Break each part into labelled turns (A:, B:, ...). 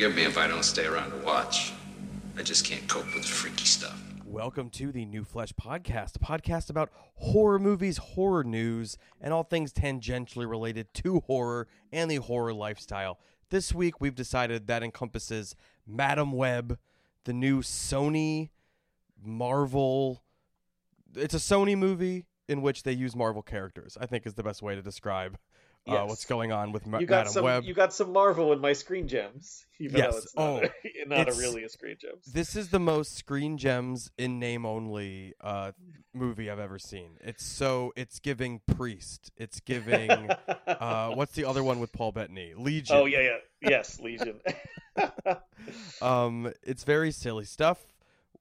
A: forgive me if I don't stay around to watch. I just can't cope with the freaky stuff.
B: Welcome to the New Flesh Podcast, a podcast about horror movies, horror news, and all things tangentially related to horror and the horror lifestyle. This week, we've decided that encompasses Madame Web, the new Sony Marvel. It's a Sony movie in which they use Marvel characters. I think is the best way to describe uh, what's going on with Ma-
C: you got
B: Madam
C: some
B: Web.
C: you got some Marvel in my screen gems, even
B: Yes.
C: though it's not,
B: Oh,
C: a, not a really a screen gems.
B: This is the most screen gems in name only uh, movie I've ever seen. It's so it's giving Priest. It's giving uh, what's the other one with Paul Bettany? Legion.
C: oh yeah, yeah, yes, Legion.
B: Um, it's very silly stuff.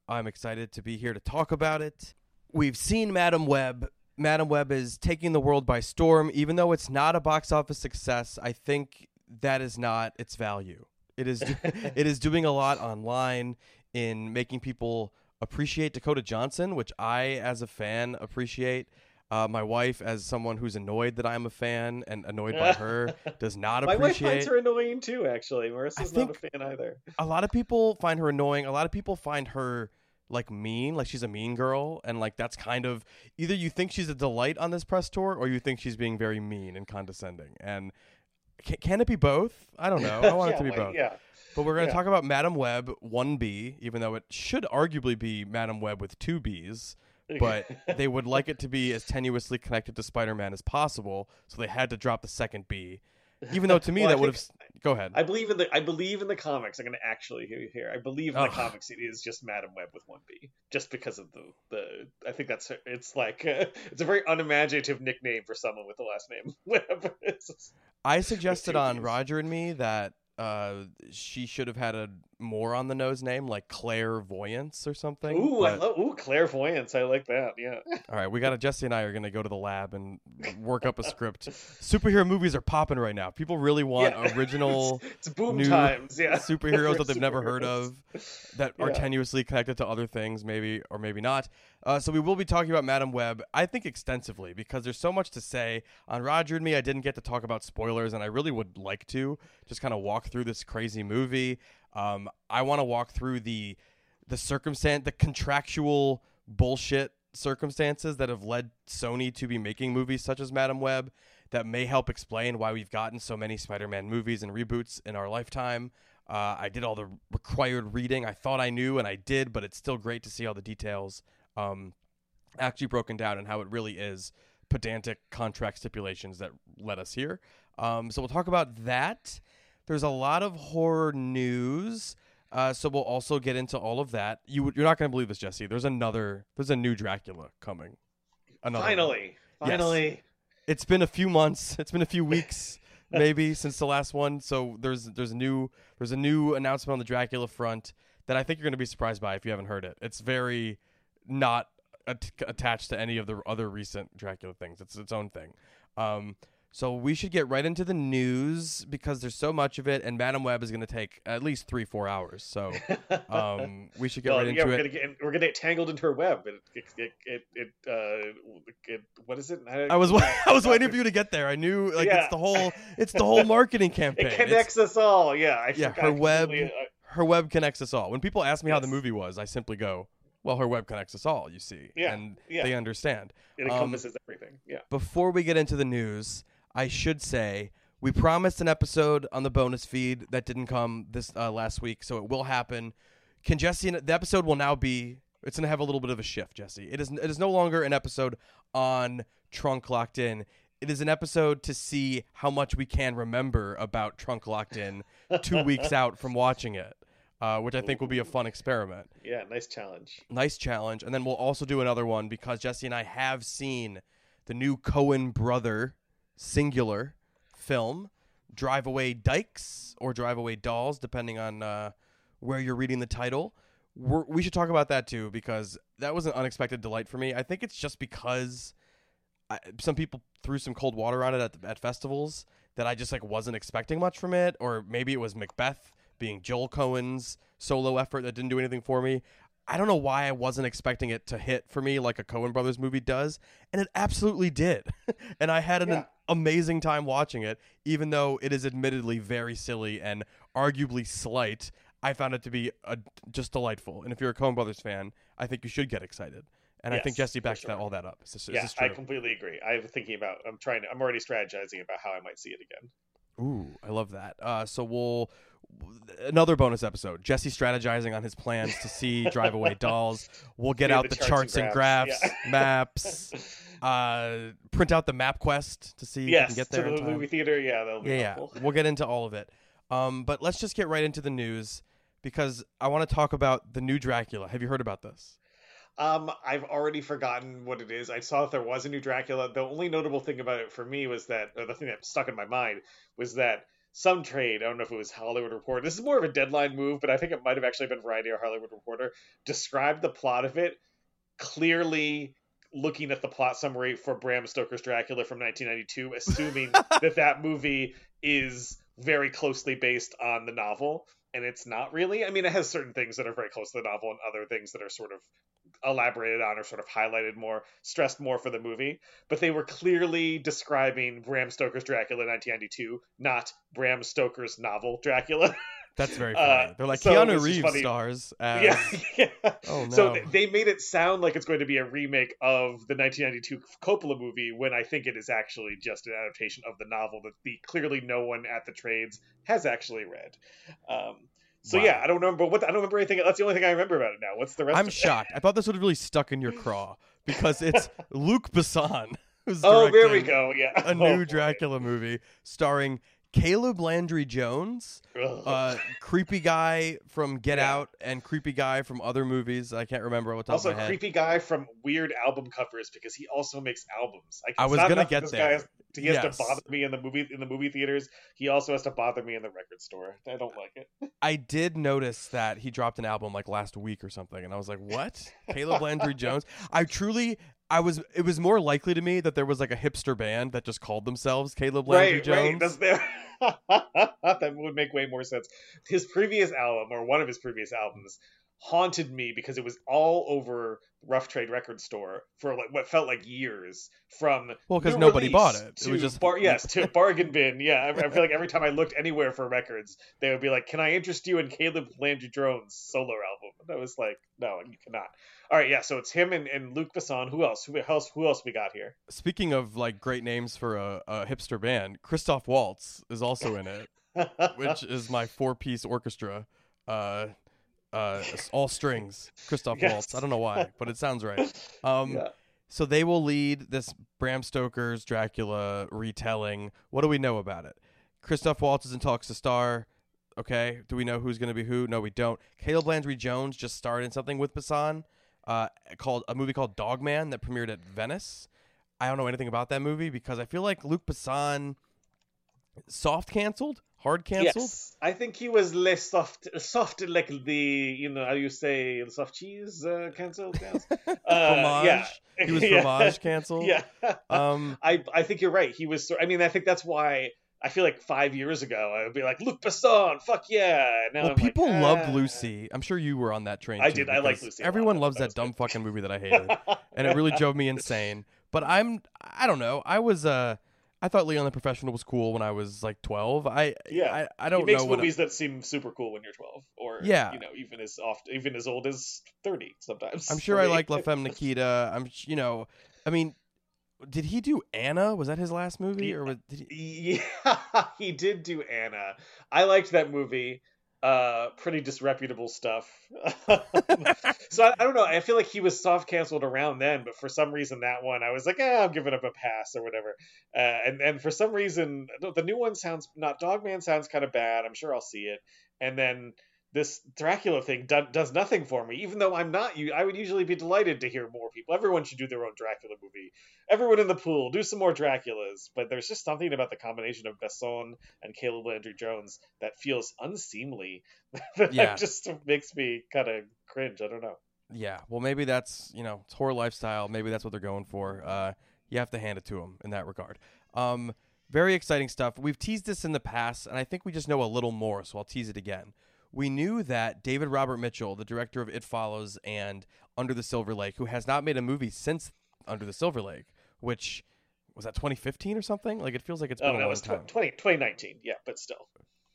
B: I'm excited to be here to talk about it. We've seen Madame Web. Madame Web is taking the world by storm. Even though it's not a box office success, I think that is not its value. It is it is doing a lot online in making people appreciate Dakota Johnson, which I, as a fan, appreciate. Uh, my wife, as someone who's annoyed that I'm a fan and annoyed by her, does not appreciate.
C: my wife finds her annoying too. Actually, Marissa's not a fan either.
B: a lot of people find her annoying. A lot of people find her like mean, like she's a mean girl, and like that's kind of either you think she's a delight on this press tour or you think she's being very mean and condescending. And can, can it be both? I don't know. I want
C: yeah,
B: it to be both.
C: Yeah,
B: But we're going to
C: yeah.
B: talk about Madame Web 1B, even though it should arguably be Madame Web with two B's. But they would like it to be as tenuously connected to Spider-Man as possible, so they had to drop the second B. Even though to me
C: Well,
B: that would have. Go ahead.
C: I believe in the I believe in the comics. I'm going to actually hear you here. I believe in the
B: Ugh.
C: comics. It is just Madame Web with one B, just because of the the. I think that's it's like uh, it's a very unimaginative nickname for someone with the last name Web.
B: I suggested on Roger and me that uh, she should have had a more on the nose name, like clairvoyance or something.
C: Ooh, I love ooh clairvoyance. I like that. Yeah.
B: all right, we got to Jesse and I are gonna go to the lab and work up a script. Superhero movies are popping right now. People really want
C: Yeah.
B: original
C: it's, it's boom times. Yeah.
B: superheroes that they've never heard of that are tenuously connected to other things, maybe or maybe not. Uh, so we will be talking about Madame Web, I think extensively because there's so much to say on Roger and me. I didn't get to talk about spoilers, and I really would like to just kind of walk through this crazy movie. Um, I want to walk through the the circumstance, the contractual bullshit circumstances that have led Sony to be making movies such as Madame Web that may help explain why we've gotten so many Spider-Man movies and reboots in our lifetime. Uh, I did all the required reading. I thought I knew, and I did, but it's still great to see all the details um, actually broken down and how it really is pedantic contract stipulations that led us here. Um, so we'll talk about that. There's a lot of horror news. Uh, so we'll also get into all of that. You you're not going to believe this, Jesse. There's another. There's a new Dracula coming. Another one.
C: Finally, finally.
B: It's been a few months. It's been a few weeks, maybe, since the last one. So there's there's a new there's a new announcement on the Dracula front that I think you're going to be surprised by if you haven't heard it. It's very not at- attached to any of the other recent Dracula things. It's its own thing. Um, so we should get right into the news because there's so much of it, and Madame Web is going to take at least three four hours. So um, we should get
C: well,
B: right
C: yeah,
B: into
C: we're
B: it.
C: gonna get we're gonna get tangled into her web. It it it, it, uh it, what is it?
B: I was I was waiting for you to get there. I knew like
C: Yeah.
B: it's the whole it's the whole marketing campaign.
C: It
B: It's-
C: connects us all. Yeah, I
B: Yeah, her web-
C: uh,
B: her web connects us all. When people ask me how the movie was, I simply go, "Well, her web connects us all." You see,
C: Yeah,
B: and
C: yeah.
B: they understand.
C: it
B: um,
C: encompasses everything. Yeah.
B: Before we get into the news, I should say we promised an episode on the bonus feed that didn't come this uh, last week, so it will happen. Can Jesse? The episode will now be. It's going to have a little bit of a shift, Jesse. It is. It is no longer an episode on Trunk Locked In. It is an episode to see how much we can remember about Trunk Locked In two weeks out from watching it. uh, which I think will be a fun experiment.
C: Yeah, nice challenge.
B: Nice challenge. And then we'll also do another one because Jesse and I have seen the new Coen brother singular film, Drive Away Dykes or Drive Away Dolls, depending on uh, where you're reading the title. We're, we should talk about that too because that was an unexpected delight for me. I think it's just because I, some people threw some cold water on it at, at festivals that I just like wasn't expecting much from it, or maybe it was Macbeth being Joel Coen's solo effort that didn't do anything for me. I don't know why I wasn't expecting it to hit for me like a Coen Brothers movie does, and it absolutely did. and I had an,
C: Yeah.
B: amazing time watching it, even though it is admittedly very silly and arguably slight. I found it to be a, just delightful. And if you're a Coen Brothers fan, I think you should get excited. And I think Jesse backs that all that up. Is this, is
C: yeah,
B: true?
C: I completely agree. I'm thinking about. I'm trying. To, I'm already strategizing about how I might see it again.
B: Ooh, I love that. Uh, so we'll another bonus episode. Jesse strategizing on his plans to see Drive Away Dolls. We'll get
C: Yeah,
B: out the,
C: the
B: charts and graphs,
C: Yeah.
B: maps, uh, print out the map quest to see if you
C: yes,
B: can get
C: to
B: there. in
C: the movie theater. Yeah, that'll be
B: yeah, yeah. We'll get into all of it. Um, but let's just get right into the news because I want to talk about the new Dracula. Have you heard about this?
C: Um, I've already forgotten what it is. I saw that there was a new Dracula. The only notable thing about it for me was that, or the thing that stuck in my mind was that some trade, I don't know if it was Hollywood Reporter, this is more of a deadline move, but I think it might have actually been Variety or Hollywood Reporter, described the plot of it clearly looking at the plot summary for Bram Stoker's Dracula from 1992, assuming that that movie is very closely based on the novel. And it's not really. I mean, it has certain things that are very close to the novel and other things that are sort of elaborated on or sort of highlighted more, stressed more for the movie. But they were clearly describing Bram Stoker's Dracula 1992, not Bram Stoker's novel Dracula.
B: That's very
C: Uh,
B: funny. They're like
C: so
B: Keanu Reeves stars as
C: yeah, yeah.
B: Oh,
C: So
B: no.
C: th- they made it sound like it's going to be a remake of the 1992 Coppola movie when I think it is actually just an adaptation of the novel that the clearly no one at the trades has actually read. Um, so
B: Wow.
C: yeah, I don't remember what I don't remember anything. That's the only thing I remember about it now. What's the rest?
B: I'm
C: of it?
B: shocked. I thought this would have really stuck in your craw because it's Luc Besson who's
C: Oh, there we go. Yeah,
B: a
C: Oh,
B: new
C: boy.
B: Dracula movie starring Caleb Landry Jones, uh, creepy guy from Get
C: Yeah.
B: Out and creepy guy from other movies. I can't remember what
C: also,
B: of my head.
C: creepy guy from weird album covers because he also makes albums. I,
B: I was gonna get
C: this
B: there.
C: Guy has, he has
B: Yes.
C: to bother me in the movie in the movie theaters. He also has to bother me in the record store. I don't like it.
B: I did notice that he dropped an album like last week or something, and I was like, "What? Caleb Landry Jones?" I truly, I was. It was more likely to me that there was like a hipster band that just called themselves Caleb Landry
C: right,
B: Jones.
C: right. That would make way more sense. His previous album, or one of his previous albums, haunted me because it was all over Rough Trade Record Store for like what felt like years. From
B: well
C: because
B: nobody bought it. It was just-
C: bar- yes to bargain bin. Yeah, I, I feel like every time I looked anywhere for records, they would be like, "Can I interest you in Caleb Landry Jones' solo album?" And I was like, "No, you cannot." All right, yeah. So it's him and, and Luc Besson. Who else? Who else? Who else we got here?
B: Speaking of like great names for a, a hipster band, Christoph Waltz is also in it, which is my four-piece orchestra. Uh, uh, all strings. Christoph
C: Yes.
B: Waltz. I don't know why, but it sounds right. Um,
C: Yeah.
B: So they will lead this Bram Stoker's Dracula retelling. What do we know about it? Christoph Waltz is in talks to star. Okay. Do we know who's going to be who? No, we don't. Caleb Landry Jones just starred in something with Besson, uh, called a movie called Dogman that premiered at Venice. I don't know anything about that movie because I feel like Luc Besson soft canceled, hard canceled.
C: Yes, I think he was less soft, soft like the you know how you say soft cheese uh, cancelled. Yes. Uh, yeah,
B: He was
C: Yeah.
B: fromage canceled.
C: Yeah,
B: Um,
C: I I think you're right. He was. I mean, I think that's why. I feel like five years ago I would be like Luc Besson, fuck yeah. Now
B: well,
C: I'm like,
B: people loved
C: "Ah."
B: Lucy. I'm sure you were on that train.
C: I did. I like Lucy.
B: Everyone loves that
C: that
B: dumb
C: good.
B: fucking movie that I hated, and it really drove me insane. But I'm, I don't know. I was, uh, I thought Leon the Professional was cool when I was like 12. I,
C: Yeah.
B: I, I don't
C: makes
B: know what.
C: movies that seem super cool when you're 12, or
B: Yeah.
C: you know, even as oft, even as old as 30 sometimes.
B: I'm sure I like La Femme Nikita. I'm, you know, I mean, did he do Anna? Was that his last movie, or was did he?
C: Yeah, he did do Anna. I liked that movie. Uh, pretty disreputable stuff. so I, I don't know. I feel like he was soft canceled around then, but for some reason that one I was like, eh, I'm giving up a pass or whatever. Uh, and and for some reason the the new one sounds not Dogman sounds kind of bad. I'm sure I'll see it. And then this Dracula thing do- does nothing for me. Even though I'm not you, I would usually be delighted to hear more people. Everyone should do their own Dracula movie. Everyone in the pool, do some more Draculas. But there's just something about the combination of Besson and Caleb Landry Jones that feels unseemly. that
B: Yeah.
C: just makes me kind of cringe. I don't know.
B: Yeah, well, maybe that's you know it's horror lifestyle. Maybe that's what they're going for. Uh, you have to hand it to them in that regard. Um, very exciting stuff. We've teased this in the past, and I think we just know a little more, so I'll tease it again. We knew that David Robert Mitchell, the director of It Follows and Under the Silver Lake, who has not made a movie since Under the Silver Lake, which was that 2015 or something. Like it feels like it's been
C: Oh,
B: a
C: that
B: long
C: was
B: time.
C: tw- 20, 2019. Yeah, but still.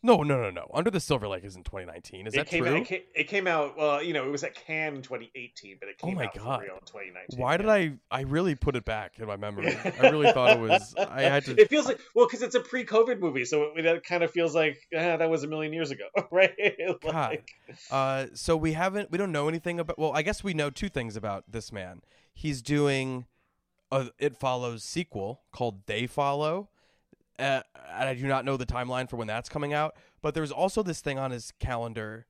B: No, no, no, no. Under the Silver Lake is in 2019. Is
C: it
B: that
C: came
B: true?
C: Out, it, came, it came out. Well, you know, it was at Cannes in 2018, but it
B: Oh
C: came
B: my
C: out
B: God.
C: for real in 2019.
B: Why did. I? I really put it back in my memory. I really thought it was. I had to.
C: It feels like well, because it's a pre-COVID movie, so it, it kind of feels like ah, that was a million years ago, right? like,
B: Uh, so we haven't. We don't know anything about. Well, I guess we know two things about this man. He's doing a It Follows sequel called They Follow. Uh, and I do not know the timeline for when that's coming out. But there's also this thing on his calendar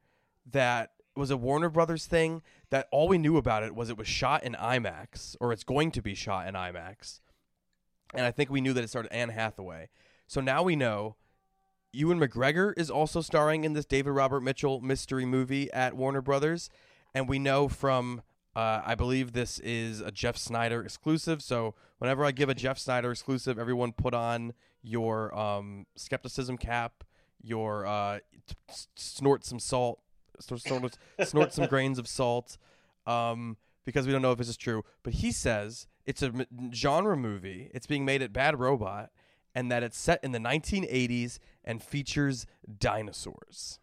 B: that was a Warner Brothers thing that all we knew about it was it was shot in IMAX or it's going to be shot in IMAX. And I think we knew that it started Anne Hathaway. So now we know Ewan McGregor is also starring in this David Robert Mitchell mystery movie at Warner Brothers, and we know from uh, I believe this is a Jeff Sneider exclusive. So whenever I give a Jeff Sneider exclusive, everyone put on your um, skepticism cap, your uh, t- s- snort some salt, snort, snort, snort some grains of salt, um, because we don't know if this is true. But he says it's a m- genre movie. It's being made at Bad Robot, and that it's set in the 1980s and features dinosaurs.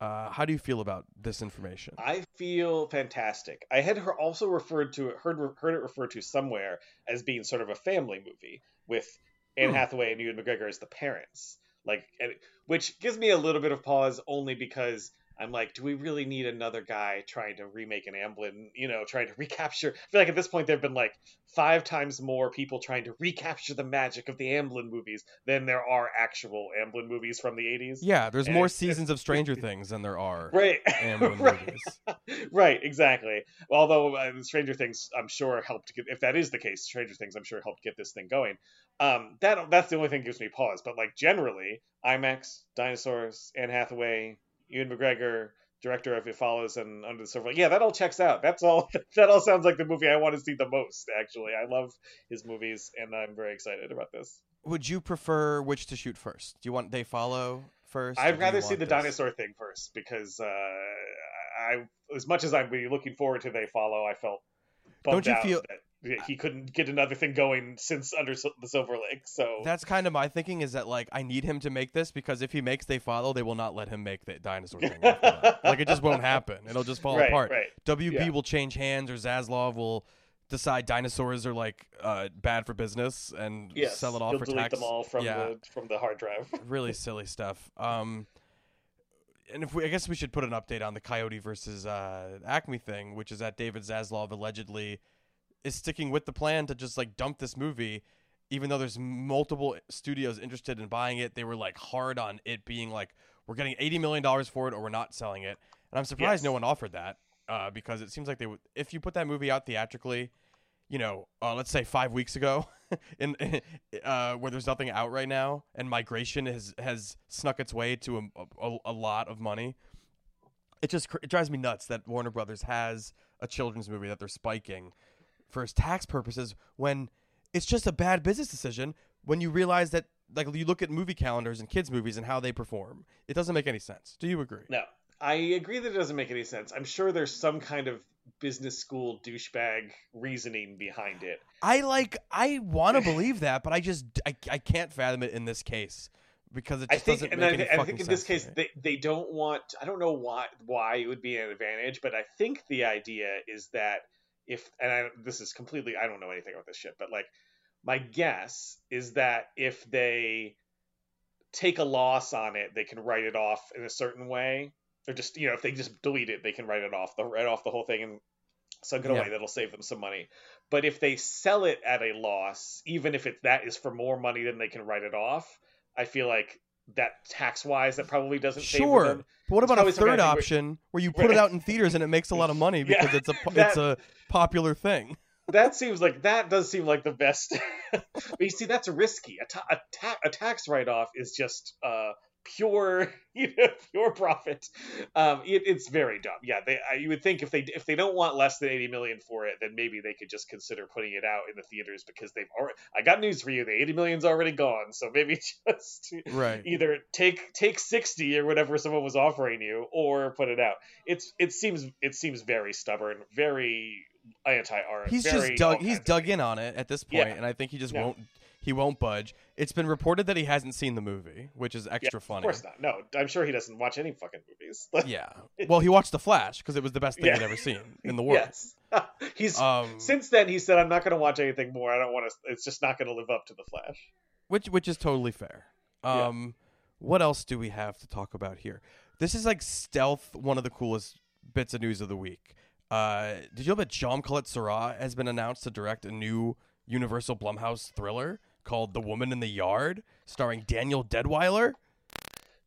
B: Uh, how do you feel about this information?
C: I feel fantastic. I had her also referred to heard heard it referred to somewhere as being sort of a family movie with Anne
B: Hmm.
C: Hathaway and Ewan McGregor as the parents. Like, and, which gives me a little bit of pause only because I'm like, do we really need another guy trying to remake an Amblin? You know, trying to recapture. I feel like at this point there've been like five times more people trying to recapture the magic of the Amblin movies than there are actual Amblin movies from the 80s.
B: Yeah, there's more seasons of Stranger Things than there are
C: Right.
B: Amblin
C: right.
B: movies.
C: right, exactly. Although uh, Stranger Things, I'm sure helped get. If that is the case, Stranger Things, I'm sure helped get this thing going. Um, that that's the only thing that gives me pause. But like generally, IMAX, dinosaurs, Anne Hathaway, Ewan McGregor, director of It Follows and Under the Silver. Yeah, that all checks out. That's all. That all sounds like the movie I want to see the most. Actually, I love his movies, and I'm very excited about this.
B: Would you prefer which to shoot first? Do you want They Follow first?
C: I'd rather see the
B: this?
C: dinosaur thing first because uh, I, as much as I'm really looking forward to They Follow, I felt
B: Don't you
C: out
B: feel-
C: that he couldn't get another thing going since Under the Silver Lake. So
B: That's kind of my thinking is that like I need him to make this because if he makes They Follow, they will not let him make the dinosaur thing. like it just won't happen. It'll just fall
C: right,
B: apart.
C: right.
B: WB
C: Yeah.
B: will change hands or Zaslav will decide dinosaurs are like uh, bad for business and
C: Yes,
B: sell it off for
C: delete
B: tax.
C: them all from
B: yeah,
C: the from the hard drive.
B: really silly stuff. Um, and if we, I guess we should put an update on the Coyote versus uh, Acme thing, which is that David Zaslav allegedly is sticking with the plan to just like dump this movie, even though there's multiple studios interested in buying it. They were like hard on it being like, we're getting eighty million dollars for it, or we're not selling it. And I'm surprised
C: Yes.
B: no one offered that uh, because it seems like they would. If you put that movie out theatrically, you know, uh, let's say five weeks ago, in uh, where there's nothing out right now, and migration has has snuck its way to a, a, a lot of money. It just cr- it drives me nuts that Warner Brothers has a children's movie that they're spiking for his tax purposes when it's just a bad business decision. When you realize that, like, you look at movie calendars and kids' movies and how they perform, it doesn't make any sense. Do you agree?
C: No, I agree that it doesn't make any sense. I'm sure there's some kind of business school douchebag reasoning behind it.
B: I like I want to believe that, but I just I, I can't fathom it in this case because it
C: I
B: just
C: think,
B: doesn't
C: and
B: make
C: I,
B: any
C: and I
B: fucking
C: think in this case they, they don't want. I don't know why why it would be an advantage, but I think the idea is that if and I, this is completely I don't know anything about this shit, but like my guess is that if they take a loss on it, they can write it off in a certain way, or just you know if they just delete it, they can write it off. They'll write off the whole thing and sunk it
B: Yeah.
C: away. That'll save them some money. But if they sell it at a loss, even if it that is for more money than they can write it off, I feel like that tax wise that probably doesn't
B: Sure.
C: them.
B: But what
C: It's
B: about a
C: probably something I
B: third option where you put it out in theaters and it makes a lot of money
C: Yeah,
B: because it's a
C: that-
B: it's a popular thing.
C: That seems like that does seem like the best. but you see, that's risky. A, ta- a, ta- a tax write off is just uh, pure, you know, pure profit. Um, it, it's very dumb. Yeah, they. I, you would think if they if they don't want less than eighty million for it, then maybe they could just consider putting it out in the theaters because they've already. I got news for you. The eighty million's already gone. So maybe just
B: Right.
C: either take take 60 or whatever someone was offering you or put it out it's it seems it seems very stubborn very anti-art
B: He's
C: very
B: just dug he's dug in on it at this point,
C: Yeah.
B: and I think he just
C: Yeah.
B: won't he won't budge. It's been reported that he hasn't seen the movie, which is
C: Yeah,
B: extra funny.
C: of course not no i'm sure he doesn't watch any fucking movies
B: Yeah. Well, he watched The Flash because it was the best thing
C: Yeah.
B: he'd ever seen in the world.
C: yes he's
B: Um,
C: since then he said i'm not going to watch anything more i don't want to it's just not going to live up to the flash
B: which which is totally fair.
C: Yeah.
B: Um, what else do we have to talk about here? This is like stealth, one of the coolest bits of news of the week. Uh, did you know that Jaume Collet-Serra has been announced to direct a new Universal Blumhouse thriller called The Woman in the Yard, starring Danielle Deadwyler?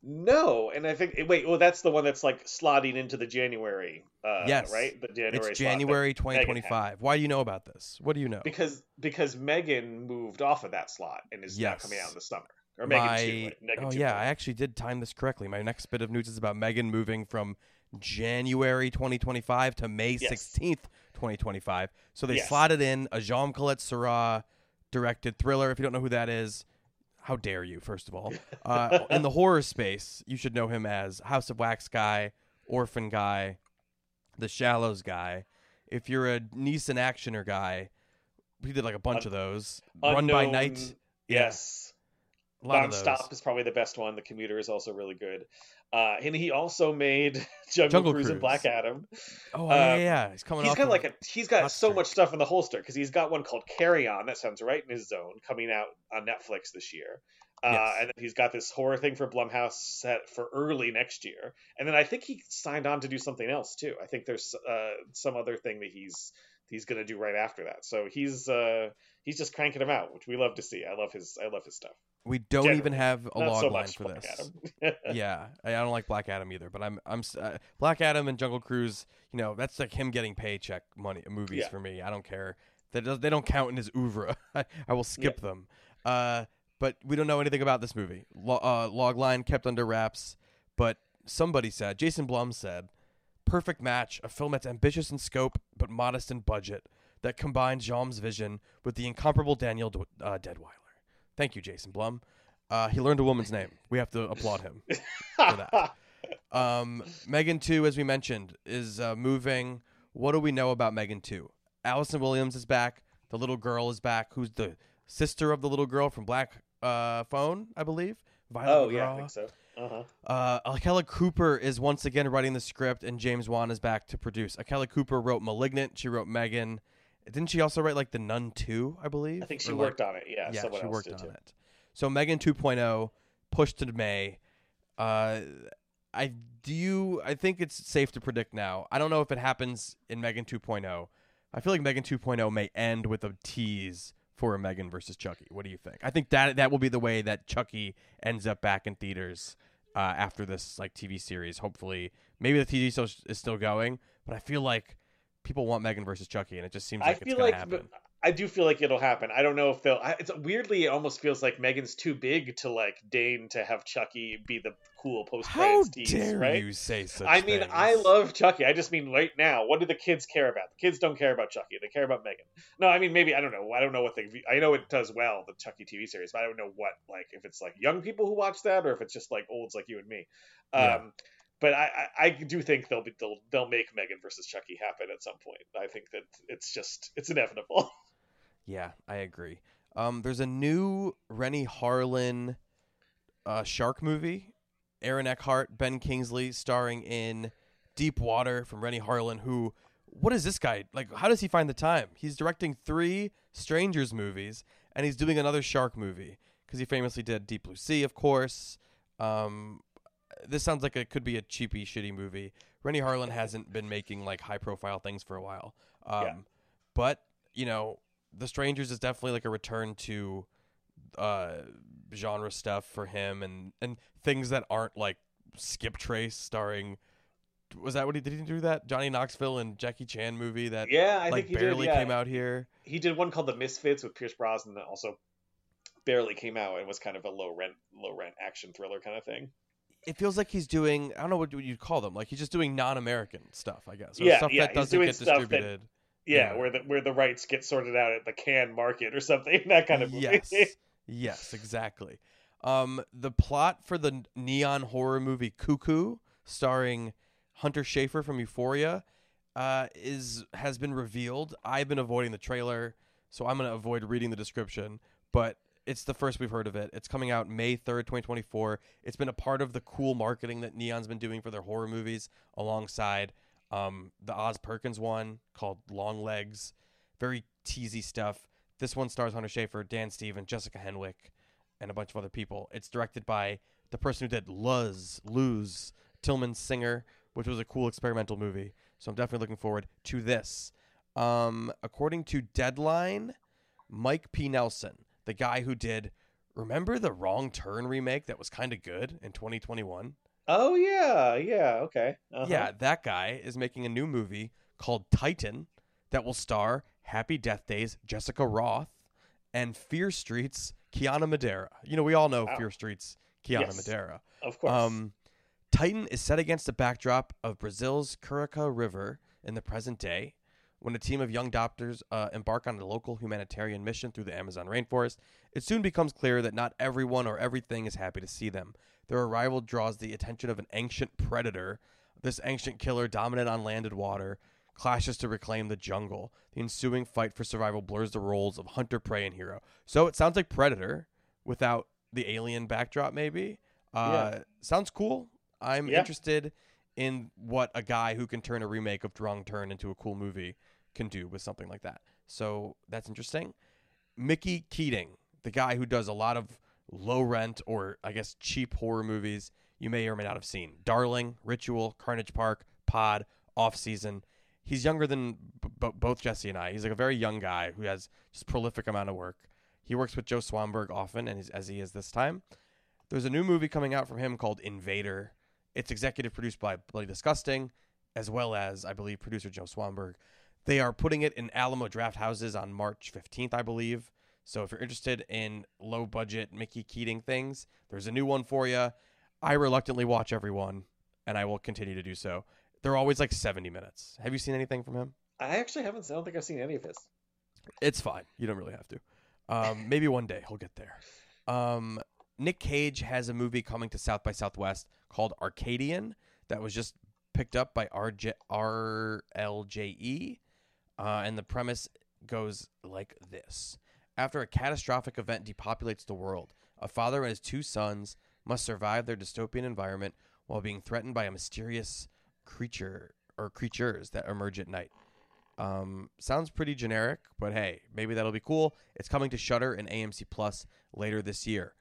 C: no and i think wait well that's the one that's like slotting into the january uh
B: Yes.
C: right the january
B: it's January 2025. Why do you know about this? What do you know?
C: because because Megan moved off of that slot and is now coming out in the summer. Or Megan
B: My-
C: two, right? Megan
B: oh
C: 2.
B: yeah, I actually did time this correctly. My next bit of news is about Megan moving from January 2025 to May
C: Yes.
B: 16th, 2025. So they
C: Yes.
B: slotted in a Jaume Collet-Serra directed thriller. If you don't know who that is, how dare you? First of all, uh, in the horror space, you should know him as House of Wax guy, Orphan guy, The Shallows guy. If you're a Neeson actioner guy, he did like a bunch
C: Un-
B: of those. Run by Night.
C: Yes.
B: lot.
C: Nonstop is probably the best one. The Commuter is also really good. Uh, and he also made Jungle,
B: Jungle
C: Cruise,
B: Cruise.
C: and Black Adam.
B: Oh yeah,
C: Uh,
B: yeah, yeah. He's coming
C: He's got
B: of-
C: like a he's got so much stuff in the holster because he's got one called Carry On that sounds right in his zone coming out on Netflix this year. Uh,
B: Yes.
C: And then he's got this horror thing for Blumhouse set for early next year. And then I think he signed on to do something else too. I think there's uh, some other thing that he's he's gonna do right after that. So he's uh, he's just cranking them out, which we love to see. I love his I love his stuff.
B: we don't
C: generally.
B: even have a
C: Not
B: log
C: so
B: line for
C: Black
B: this.
C: Adam.
B: yeah, I don't like Black Adam either. But I'm I'm uh, Black Adam and Jungle Cruise. You know, that's like him getting paycheck money movies
C: Yeah.
B: for me. I don't care. They does, they don't count in his oeuvre. I, I will skip them. Uh, but we don't know anything about this movie. Lo- uh, log line kept under wraps. But somebody said, Jason Blum said, perfect match, a film that's ambitious in scope but modest in budget that combines Jean's vision with the incomparable Daniel D- uh, Deadwyler. Thank you, Jason Blum. Uh, he learned a woman's name. We have to applaud him for that. Um, Megan 2, as we mentioned, is uh, moving. What do we know about Megan 2? Allison Williams is back. The little girl is back, who's the sister of the little girl from Black uh, Phone, I believe. Violet
C: oh yeah, I think so. Uh-huh.
B: Uh, Akela Cooper is once again writing the script, and James Wan is back to produce. Akela Cooper wrote *Malignant*. She wrote *Megan*. Didn't she also write like *The Nun* too? I believe.
C: I think she
B: Or, like-
C: worked on it. Yeah,
B: yeah, she worked on
C: too.
B: it. So Megan 2.0 pushed to May. Uh, I do you. I think it's safe to predict now. I don't know if it happens in Megan 2.0. I feel like Megan 2.0 may end with a tease for a Megan versus Chucky. What do you think? I think that that will be the way that Chucky ends up back in theaters uh, after this like TV series. Hopefully, maybe the TV show is still going, but I feel like people want Megan versus Chucky, and it just seems
C: I
B: like it's
C: feel
B: gonna
C: like
B: happen.
C: I do feel like it'll happen. I don't know if they'll. I, it's weirdly, it almost feels like Megan's too big to like deign to have Chucky be the cool post
B: How
C: credits tease,
B: dare
C: right?
B: you say such
C: I mean,
B: things?
C: I love Chucky. I just mean right now, what do the kids care about? The kids don't care about Chucky. They care about Megan. No, I mean maybe I don't know. I don't know what they. I know it does well, the Chucky TV series, but I don't know what like if it's like young people who watch that or if it's just like olds like you and me.
B: Yeah.
C: Um, but I, I, I do think they'll be they'll, they'll make Megan versus Chucky happen at some point. I think that it's just it's inevitable.
B: Yeah, I agree. Um, there's a new Renny Harlin uh, shark movie. Aaron Eckhart, Ben Kingsley, starring in Deep Water from Renny Harlin. Who, what is this guy like? How does he find the time? He's directing three Strangers movies, and he's doing another shark movie because he famously did Deep Blue Sea, of course. Um, this sounds like it could be a cheapy, shitty movie. Renny Harlin hasn't been making like high profile things for a while. Um,
C: Yeah.
B: But you know, The Strangers is definitely like a return to uh, genre stuff for him, and and things that aren't like Skiptrace starring. Was that what he did? He do that Johnny Knoxville and Jackie Chan movie that
C: Yeah, I
B: like
C: think he
B: barely
C: did. Yeah.
B: came out here.
C: He did one called The Misfits with Pierce Brosnan that also barely came out and was kind of a low rent, low rent action thriller kind of thing.
B: It feels like he's doing. I don't know what you'd call them. Like he's just doing non-American stuff, I guess.
C: Yeah,
B: stuff
C: yeah,
B: that
C: he's
B: doesn't
C: doing
B: get
C: stuff that-
B: distributed.
C: Yeah,
B: Yeah.
C: where the where the rights get sorted out at the Cannes market or something. That kind of movie.
B: Yes. yes, exactly. Um, the plot for the neon horror movie Cuckoo, starring Hunter Schafer from Euphoria, uh, is has been revealed. I've been avoiding the trailer, so I'm gonna avoid reading the description. But it's the first we've heard of it. It's coming out May third, 2024. It's been a part of the cool marketing that Neon's been doing for their horror movies, alongside um, the Oz Perkins one called Longlegs. Very teasy stuff. This one stars Hunter Schafer, Dan Stevens, Jessica Henwick, and a bunch of other people. It's directed by the person who did Luz, Lose, Tilman Singer, which was a cool experimental movie. So I'm definitely looking forward to this. Um, according to Deadline, Mike P. Nelson, the guy who did, remember the Wrong Turn remake that was kind of good in 2021?
C: Oh yeah, yeah, okay. Uh-huh.
B: Yeah, that guy is making a new movie called Titan that will star Happy Death Days Jessica Rothe and Fear Streets Kiana Madeira. You know, we all know
C: Wow.
B: Fear Streets Kiana
C: Yes.
B: Madeira.
C: of course.
B: Um, Titan is set against the backdrop of Brazil's Curica River in the present day. When a team of young doctors uh, embark on a local humanitarian mission through the Amazon rainforest, it soon becomes clear that not everyone or everything is happy to see them. Their arrival draws the attention of an ancient predator. This ancient killer, dominant on land and water, clashes to reclaim the jungle. The ensuing fight for survival blurs the roles of hunter, prey, and hero. So it sounds like Predator without the alien backdrop, maybe. Uh, Sounds cool. I'm
C: Yeah.
B: interested in what a guy who can turn a remake of Wrong Turn into a cool movie can do with something like that. So that's interesting. Mickey Keating, the guy who does a lot of low rent or I guess cheap horror movies you may or may not have seen. Darling, Ritual, Carnage Park, Pod, Off Season. He's younger than b- both Jesse and I. He's like a very young guy who has just prolific amount of work. He works with Joe Swanberg often, and as he is this time. There's a new movie coming out from him called Invader. It's executive produced by Bloody Disgusting, as well as I believe producer Joe Swanberg. They are putting it in Alamo Drafthouses on March 15th, I believe. So if you're interested in low budget Mickey Keating things, there's a new one for you. I reluctantly watch every one, and I will continue to do so. They're always like 70 minutes. Have you seen anything from him?
C: I actually haven't. I don't think I've seen any of his.
B: It's fine. You don't really have to. Um, maybe one day he'll get there. Um, Nick Cage has a movie coming to South by Southwest called Arcadian that was just picked up by RJ, RLJE. Uh, and the premise goes like this After a catastrophic event depopulates the world, a father and his two sons must survive their dystopian environment while being threatened by a mysterious creature or creatures that emerge at night. Um, sounds pretty generic, but hey, maybe that'll be cool. It's coming to Shudder and AMC Plus later this year.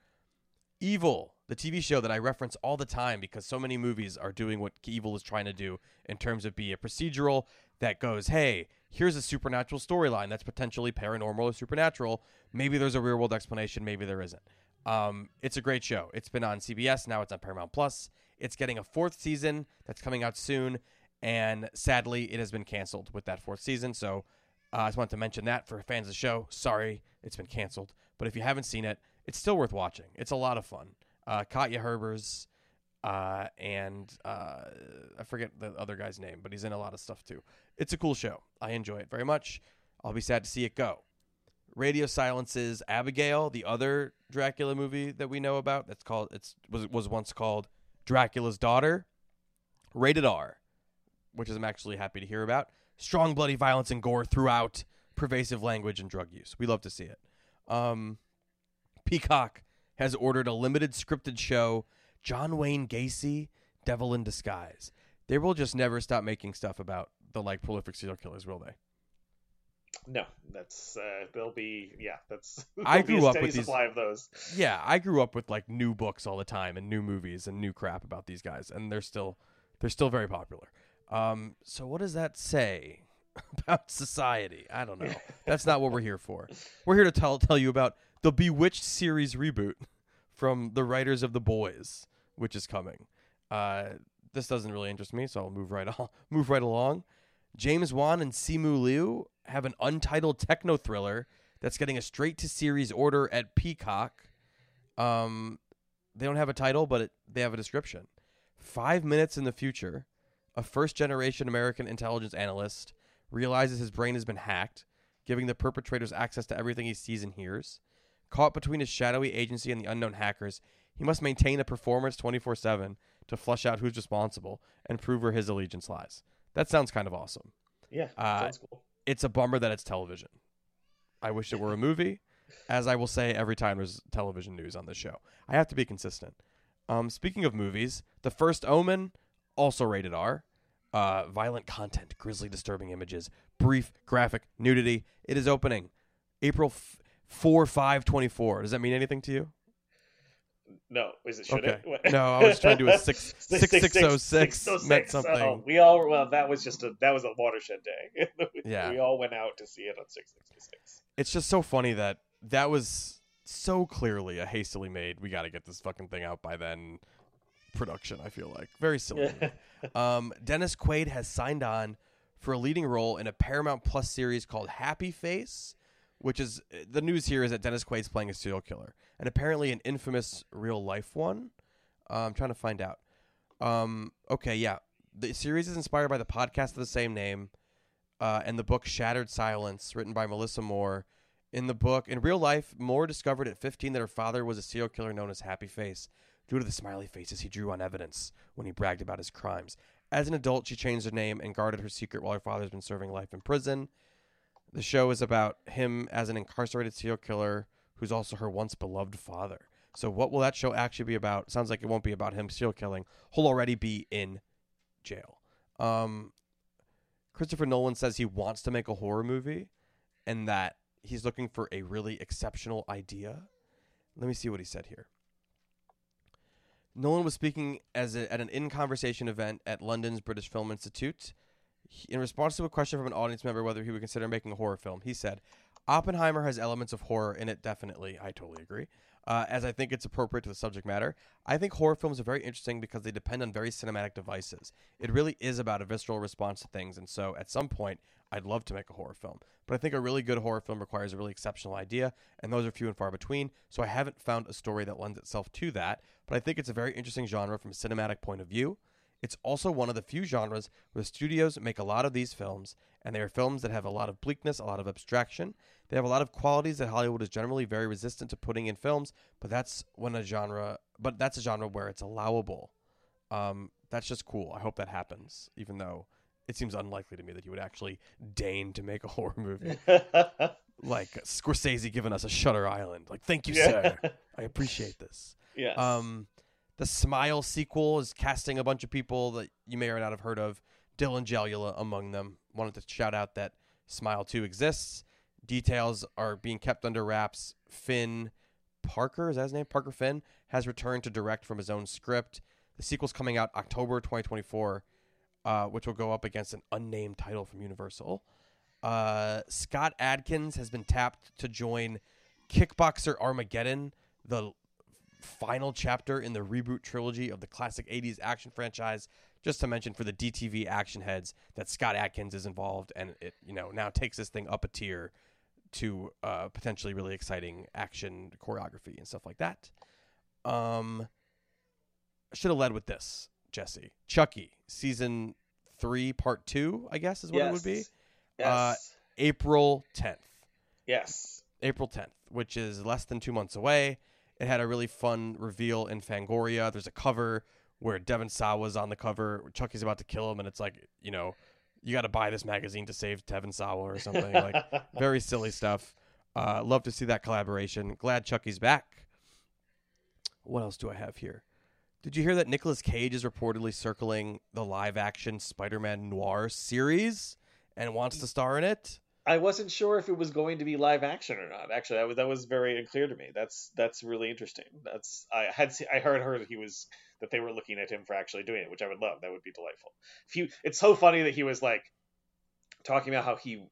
B: Evil, the TV show that I reference all the time because so many movies are doing what Evil is trying to do in terms of be a procedural that goes, hey, here's a supernatural storyline that's potentially paranormal or supernatural. Maybe there's a real world explanation, maybe there isn't. Um, it's a great show. It's been on CBS, now it's on Paramount Plus. It's getting a fourth season that's coming out soon, and sadly, it has been canceled with that fourth season. So uh, I just wanted to mention that for fans of the show. Sorry, it's been canceled. But if you haven't seen it, it's still worth watching. It's a lot of fun. Uh, Katja Herbers uh, and uh, I forget the other guy's name, but he's in a lot of stuff too. It's a cool show. I enjoy it very much. I'll be sad to see it go. Radio Silence's Abigail, the other Dracula movie that we know about. That's called. It's was was once called Dracula's Daughter. Rated R, which I'm actually happy to hear about. Strong bloody violence and gore throughout. Pervasive language and drug use. We love to see it. Um, Peacock has ordered a limited scripted show, John Wayne Gacy, Devil in Disguise. They will just never stop making stuff about the like prolific serial killers, will they?
C: No, that's uh, they'll be yeah. That's
B: I grew up with these-
C: of those.
B: Yeah, I grew up with like new books all the time and new movies and new crap about these guys, and they're still they're still very popular. Um, so what does that say about society? I don't know. That's not what we're here for. We're here to tell tell you about the Bewitched series reboot from the writers of The Boys, which is coming. Uh, this doesn't really interest me, so I'll move right on. Move right along. James Wan and Simu Liu have an untitled techno thriller that's getting a straight to series order at Peacock. Um, they don't have a title, but it, they have a description. Five minutes in the future, a first generation American intelligence analyst realizes his brain has been hacked, giving the perpetrators access to everything he sees and hears. Caught between his shadowy agency and the unknown hackers, he must maintain a performance 24 7 to flush out who's responsible and prove where his allegiance lies. That sounds kind of awesome.
C: Yeah,
B: Uh,
C: cool.
B: It's a bummer that it's television. I wish it were a movie, as I will say every time there's television news on this show. I have to be consistent. Um, speaking of movies, The First Omen, also rated R. Uh, violent content, grisly, disturbing images, brief, graphic, nudity. It is opening April f- 4 5 24. Does that mean anything to you?
C: No, is it should
B: Okay.
C: it?
B: No, I was trying to do a six-
C: Six-
B: six- six- oh six
C: 606.
B: meant
C: Oh,
B: something.
C: we all well, that was just a that was a watershed day.
B: Yeah.
C: we all went out to see it on six six six.
B: It's just so funny that that was so clearly a hastily made, we got to get this fucking thing out by then production, I feel like. Very silly. Um, Dennis Quaid has signed on for a leading role in a Paramount Plus series called Happy Face, which is the news here is that Dennis Quaid's playing a serial killer, and apparently an infamous real life one. Uh, I'm trying to find out. Um, okay, yeah, the series is inspired by the podcast of the same name, uh, and the book Shattered Silence, written by Melissa Moore. In the book, in real life, Moore discovered at 15 that her father was a serial killer known as Happy Face due to the smiley faces he drew on evidence when he bragged about his crimes. As an adult, she changed her name and guarded her secret while her father's been serving life in prison. The show is about him as an incarcerated serial killer who's also her once beloved father. So, what will that show actually be about? Sounds like it won't be about him serial killing. He'll already be in jail. Um, Christopher Nolan says he wants to make a horror movie and that he's looking for a really exceptional idea. Let me see what he said here. Nolan was speaking as a, at an in conversation event at London's British Film Institute. In response to a question from an audience member whether he would consider making a horror film, he said, Oppenheimer has elements of horror in it, definitely. I totally agree. Uh, as I think it's appropriate to the subject matter. I think horror films are very interesting because they depend on very cinematic devices. It really is about a visceral response to things, and so at some point, I'd love to make a horror film. But I think a really good horror film requires a really exceptional idea, and those are few and far between, so I haven't found a story that lends itself to that. But I think it's a very interesting genre from a cinematic point of view. It's also one of the few genres where studios make a lot of these films, and they are films that have a lot of bleakness, a lot of abstraction. They have a lot of qualities that Hollywood is generally very resistant to putting in films, but that's when a genre, but that's a genre where it's allowable. Um, that's just cool. I hope that happens, even though it seems unlikely to me that you would actually deign to make a horror movie like Scorsese giving us a Shutter Island. Like, thank you, sir. I appreciate this.
C: Yeah.
B: Um, the Smile sequel is casting a bunch of people that you may or not have heard of. Dylan Gelula among them. Wanted to shout out that Smile 2 exists. Details are being kept under wraps. Finn Parker, is that his name? Parker Finn has returned to direct from his own script. The sequel's coming out October 2024, uh, which will go up against an unnamed title from Universal. Uh, Scott Adkins has been tapped to join Kickboxer Armageddon, the final chapter in the reboot trilogy of the classic 80s action franchise. Just to mention for the DTV action heads that Scott Adkins is involved and it, you know, now takes this thing up a tier to uh, potentially really exciting action choreography and stuff like that. Um, I should have led with this, Jesse. Chucky, season three, part two, I guess is what it would be.
C: Yes.
B: Uh, April 10th.
C: yes.
B: April 10th, which is less than two months away. It had a really fun reveal in Fangoria. There's a cover where Devon Sawa's on the cover. Chucky's about to kill him, and it's like, you know, you got to buy this magazine to save Devon Sawa or something. like, very silly stuff. Uh, love to see that collaboration. Glad Chucky's back. What else do I have here? Did you hear that Nicolas Cage is reportedly circling the live action Spider Man Noir series and wants to star in it?
C: I wasn't sure if it was going to be live action or not. Actually, that was that was very unclear to me. That's that's really interesting. That's I had se- I heard heard that he was that they were looking at him for actually doing it, which I would love. That would be delightful. If you, it's so funny that he was like talking about how he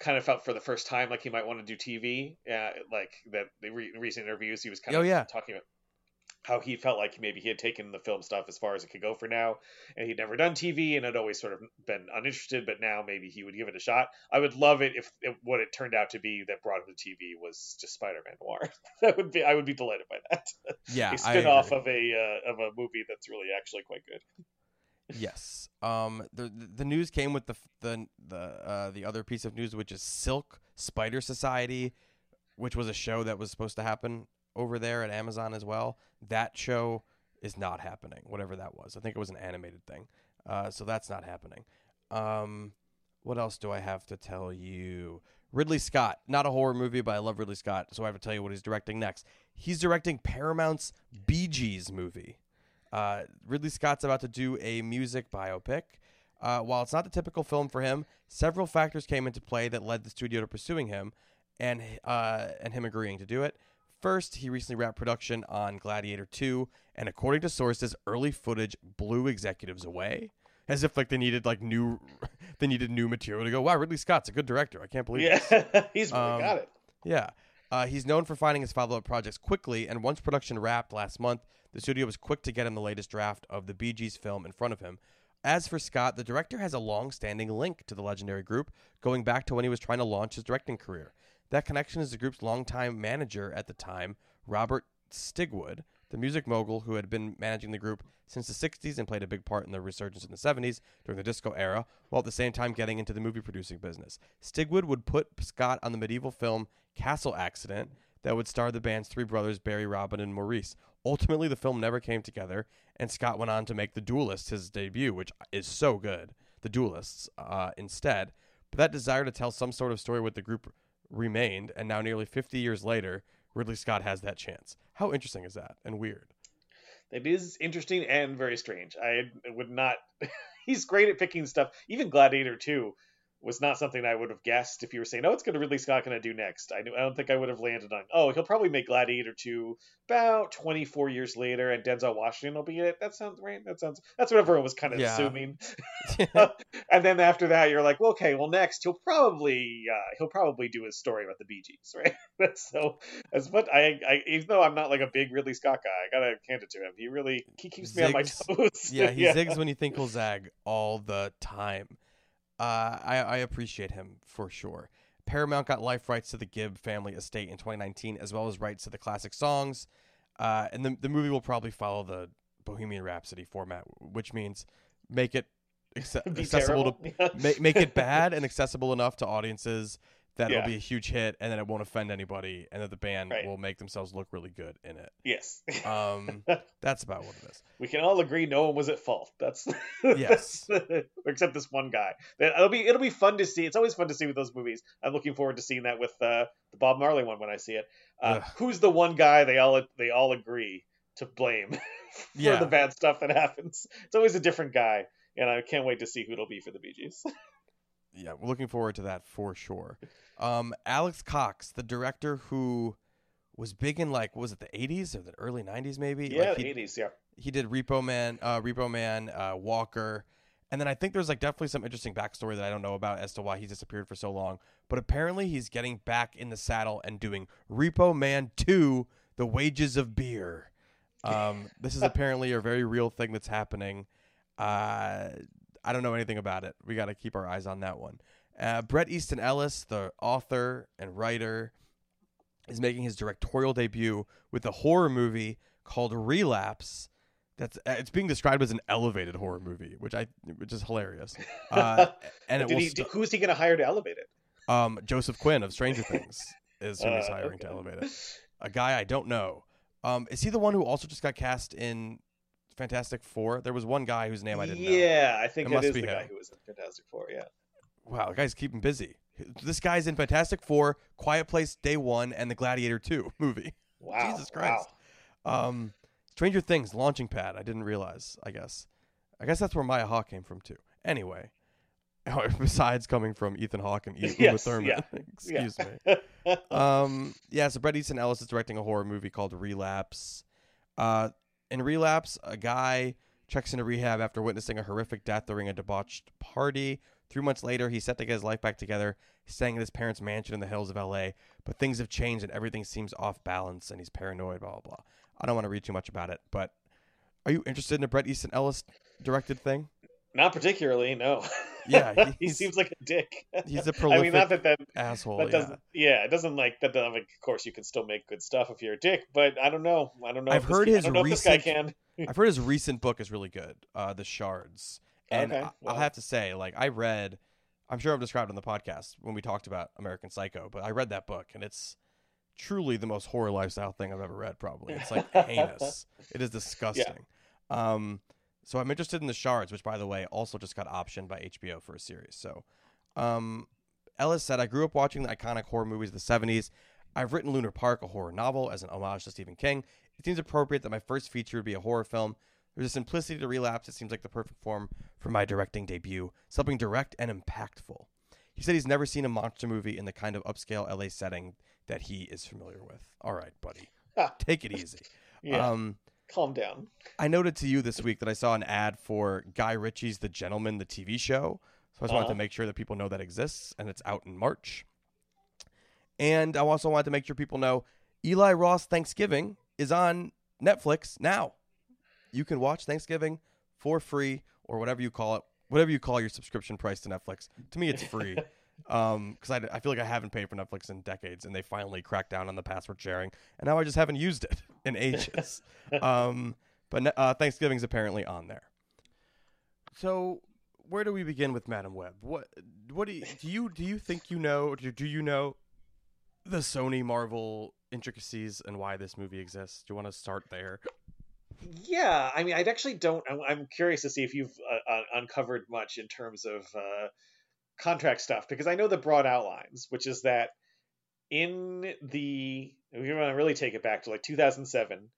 C: kind of felt for the first time like he might want to do TV. Uh, like that the re- recent interviews, he was kind
B: Oh,
C: of
B: yeah.
C: talking about how he felt like maybe he had taken the film stuff as far as it could go for now, and he'd never done TV and had always sort of been uninterested. But now maybe he would give it a shot. I would love it if, if what it turned out to be that brought him to TV was just Spider-Man Noir. that would be I would be delighted by that.
B: Yeah,
C: a spin-off of a uh, of a movie that's really actually quite good.
B: Yes. Um. The the news came with the the the uh, the other piece of news, which is Silk Spider Society, which was a show that was supposed to happen over there at Amazon as well. That show is not happening. Whatever that was, I think it was an animated thing. Uh. So that's not happening. Um. What else do I have to tell you? Ridley Scott, not a horror movie, but I love Ridley Scott, so I have to tell you what he's directing next. He's directing Paramount's Bee Gees movie. Uh, Ridley Scott's about to do a music biopic. Uh, while it's not the typical film for him, several factors came into play that led the studio to pursuing him, and uh, and him agreeing to do it. First, he recently wrapped production on Gladiator 2, and according to sources, early footage blew executives away, as if like they needed like new, they needed new material to go. Wow, Ridley Scott's a good director. I can't believe this."
C: Yeah, he's really
B: Um,
C: got it.
B: Yeah. Uh, he's known for finding his follow up projects quickly, and once production wrapped last month, the studio was quick to get him the latest draft of the Bee Gees film in front of him. As for Scott, the director has a long standing link to the legendary group, going back to when he was trying to launch his directing career. That connection is the group's longtime manager at the time, Robert Stigwood, the music mogul who had been managing the group since the 60s and played a big part in the resurgence in the 70s during the disco era, while at the same time getting into the movie producing business. Stigwood would put Scott on the medieval film Castle Accident that would star the band's three brothers, Barry, Robin, and Maurice. Ultimately, the film never came together, and Scott went on to make The Duelists his debut, which is so good. The Duelists, uh, instead. But that desire to tell some sort of story with the group remained, and now, nearly 50 years later, Ridley Scott has that chance. How interesting is that? And weird.
C: It is interesting and very strange. I would not. he's great at picking stuff. Even Gladiator 2 was not something I would have guessed if you were saying, "Oh, it's going to Ridley Scott going to do next." I, knew, I don't think I would have landed on. Oh, he'll probably make Gladiator 2 about 24 years later, and Denzel Washington will be in it. That sounds right. That sounds. That's what everyone was kind of
B: Yeah.
C: assuming. and then after that, you're like, well, okay, well, next he'll probably uh, he'll probably do his story about the Bee Gees, right? That's so as much. I, I even though I'm not like a big Ridley Scott guy, I gotta hand it to him. He really he keeps me on my toes.
B: yeah, he zigs when you think he'll zag all the time. Uh, I, I appreciate him for sure. Paramount got life rights to the Gibb family estate in 2019, as well as rights to the classic songs. Uh, and the, the movie will probably follow the Bohemian Rhapsody format, which means make it acce- accessible
C: terrible.
B: to make, make it bad and accessible enough to audiences that
C: Yeah.
B: it'll be a huge hit and that it won't offend anybody and that the band
C: Right.
B: will make themselves look really good in it.
C: yes,
B: Um, that's about what it is.
C: we can all agree no one was at fault. That's
B: Yes.
C: that's- except this one guy. It'll be it'll be fun to see. It's always fun to see with those movies. I'm looking forward to seeing that with uh, the Bob Marley one when I see it. Uh, who's the one guy they all they all agree to blame for
B: Yeah.
C: the bad stuff that happens? It's always a different guy, and I can't wait to see who it'll be for the Bee Gees.
B: Yeah, we're looking forward to that for sure. Um, Alex Cox, the director who was big in like was it the 80s or the early 90s maybe?
C: yeah,
B: like
C: the
B: he,
C: 80s. Yeah.
B: he did Repo Man, uh, Repo Man, uh, Walker, and then I think there's like definitely some interesting backstory that I don't know about as to why he disappeared for so long. But apparently he's getting back in the saddle and doing Repo Man 2: The Wages of Beer. Um, this is apparently a very real thing that's happening. Uh, I don't know anything about it. We got to keep our eyes on that one. Uh, Bret Easton Ellis, the author and writer, is making his directorial debut with a horror movie called Relapse. That's uh, it's being described as an elevated horror movie, which I which is hilarious. Uh, and
C: he,
B: st-
C: who's he going to hire to elevate it?
B: um, Joseph Quinn of Stranger Things is who he's
C: Uh,
B: hiring to elevate it. A guy I don't know. Um, is he the one who also just got cast in Fantastic Four? There was one guy whose name I didn't know.
C: yeah, I think
B: It
C: it
B: must
C: is
B: be
C: the guy
B: him.
C: who was in Fantastic Four. Yeah.
B: Wow, the guy's keeping busy. This guy's in Fantastic Four, Quiet Place Day One, and the Gladiator Two movie.
C: Wow.
B: Jesus Christ. Um, Stranger Things launching pad. I didn't realize. I guess. I guess that's where Maya Hawke came from too. Anyway, besides coming from Ethan Hawke and Uma
C: Yes,
B: Thurman.
C: yeah,
B: Excuse
C: yeah.
B: me. Um, yeah. So Bret Easton Ellis is directing a horror movie called Relapse. Uh, in Relapse, a guy checks into rehab after witnessing a horrific death during a debauched party. Three months later, he's set to get his life back together, staying at his parents' mansion in the hills of LA. But things have changed and everything seems off balance, and he's paranoid. Blah blah blah. I don't want to read too much about it, but are you interested in a Bret Easton Ellis directed thing?
C: Not particularly, no.
B: Yeah,
C: he seems like a dick.
B: He's a
C: I
B: prolific
C: mean, not that that
B: asshole.
C: that
B: yeah.
C: doesn't. Yeah, it doesn't like that. Doesn't, of course, you can still make good stuff if you're a dick, but I don't know. I don't know.
B: I've
C: if
B: heard his
C: I if this guy
B: recent-
C: can.
B: I've heard his recent book is really good, uh, The Shards. And
C: Okay,
B: I-
C: well.
B: I'll have to say, like, I read, I'm sure I've described on the podcast when we talked about American Psycho, but I read that book and it's truly the most horror lifestyle thing I've ever read, probably. It's like heinous. It is disgusting. Um, so I'm interested in The Shards, which, by the way, also just got optioned by HBO for a series. So, um, Ellis said, I grew up watching the iconic horror movies of the 70s. I've written Lunar Park, a horror novel, as an homage to Stephen King. It seems appropriate that my first feature would be a horror film. There's a simplicity to relapse. It seems like the perfect form for my directing debut, something direct and impactful. He said he's never seen a monster movie in the kind of upscale LA setting that he is familiar with. All right, buddy. Take it easy.
C: Yeah,
B: Um,
C: calm down.
B: I noted to you this week that I saw an ad for Guy Ritchie's The Gentleman, the TV show. So I just wanted
C: Uh-huh.
B: to make sure that people know that exists, and it's out in March. And I also wanted to make sure people know Eli Roth's Thanksgiving is on Netflix now. You can watch Thanksgiving for free or whatever you call it, whatever you call your subscription price to Netflix. To me, it's free. Um, because I, I feel like I haven't paid for Netflix in decades, and they finally cracked down on the password sharing, and now I just haven't used it in ages. um, but uh, Thanksgiving's apparently on there. So, where do we begin with Madame Web? What what do you do you do you think you know? Do, do you know the Sony Marvel intricacies and why this movie exists? Do you want to start there?
C: Yeah, I mean, I actually don't. I'm, I'm curious to see if you've uh, uh, uncovered much in terms of uh, contract stuff because I know the broad outlines, which is that in the we want to really take it back to like 2007,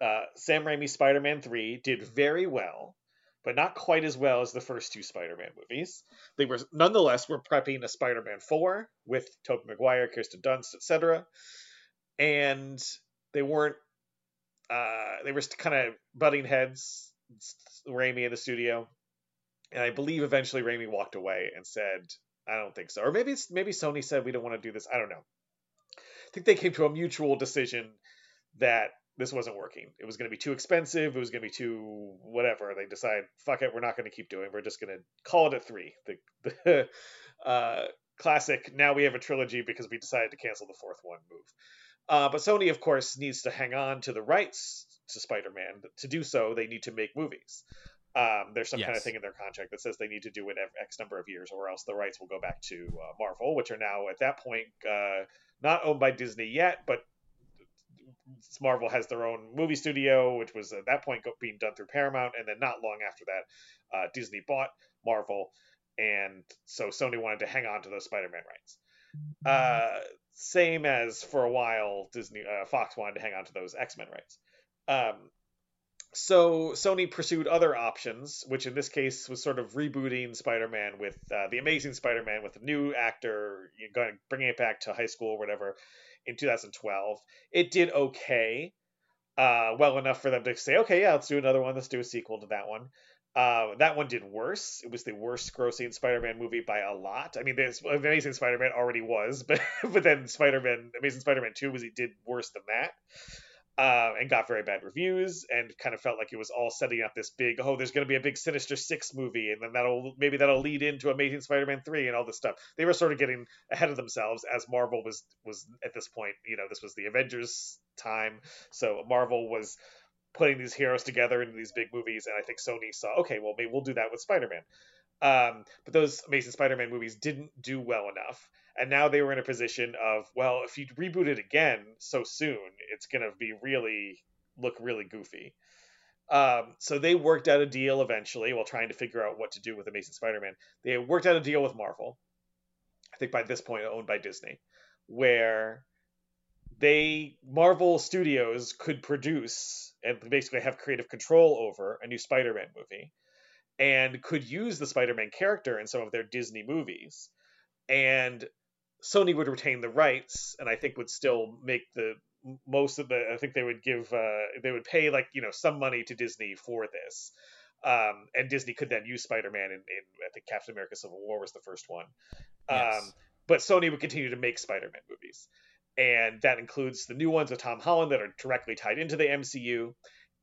C: uh, Sam Raimi's Spider-Man 3 did very well, but not quite as well as the first two Spider-Man movies. They were nonetheless were prepping a Spider-Man 4 with Tobey Maguire, Kirsten Dunst, etc. And they weren't uh, they were kind of butting heads, Raimi in the studio, and I believe eventually Raimi walked away and said, "I don't think so," or maybe maybe Sony said we don't want to do this. I don't know. I think they came to a mutual decision that this wasn't working. It was going to be too expensive. It was going to be too whatever. They decide, fuck it, we're not going to keep doing. We're just going to call it a three. The, the uh, classic. Now we have a trilogy because we decided to cancel the fourth one move. Uh, but Sony, of course, needs to hang on to the rights to Spider-Man. To do so, they need to make movies. Um, there's some kind of thing in their contract that says they need to do it X number of years, or else the rights will go back to uh, Marvel, which are now at that point uh, not owned by Disney yet, but Marvel has their own movie studio, which was at that point being done through Paramount, and then not long after that, uh, Disney bought Marvel, and so Sony wanted to hang on to those Spider-Man rights. Uh, same as for a while, Disney uh, Fox wanted to hang on to those X-Men rights. Um, so Sony pursued other options, which in this case was sort of rebooting Spider-Man with uh, the Amazing Spider-Man with a new actor, you know, bringing it back to high school or whatever in 2012. It did okay, uh, well enough for them to say, okay, yeah, let's do another one. Let's do a sequel to that one. Uh, that one did worse. It was the worst grossing Spider-Man movie by a lot. I mean, there's Amazing Spider-Man already was, but but then Spider-Man, Amazing Spider-Man Two was he did worse than that uh, and got very bad reviews and kind of felt like it was all setting up this big oh there's going to be a big sinister six movie and then that'll maybe that'll lead into amazing spider-man 3 and all this stuff. They were sort of getting ahead of themselves as marvel was was at this point you know this was the avengers time. So marvel was putting these heroes together into these big movies and i think sony saw okay well maybe we'll do that with spider-man. Um, but those amazing spider-man movies didn't do well enough and now they were in a position of well if you reboot it again so soon it's going to be really look really goofy. Um, so they worked out a deal eventually while trying to figure out what to do with amazing spider-man. They worked out a deal with marvel i think by this point owned by disney where they marvel studios could produce and basically have creative control over a new spider-man movie and could use the spider-man character in some of their disney movies. And Sony would retain the rights, and I think would still make the most of the. I think they would give. Uh, they would pay like you know some money to Disney for this, Um, and Disney could then use Spider-Man in, in I think Captain America: Civil War was the first one.
B: Yes.
C: Um, but Sony would continue to make Spider-Man movies, and that includes the new ones with Tom Holland that are directly tied into the MCU.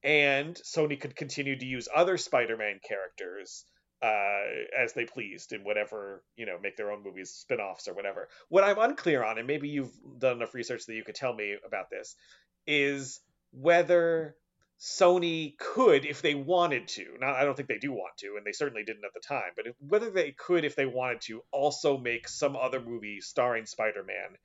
C: And Sony could continue to use other Spider-Man characters uh, as they pleased in whatever you know, make their own movies, spin-offs or whatever. What I'm unclear on, and maybe you've done enough research that you could tell me about this, is whether Sony could, if they wanted to, now I don't think they do want to, and they certainly didn't at the time, but if, whether they could, if they wanted to, also make some other movie starring Spider Man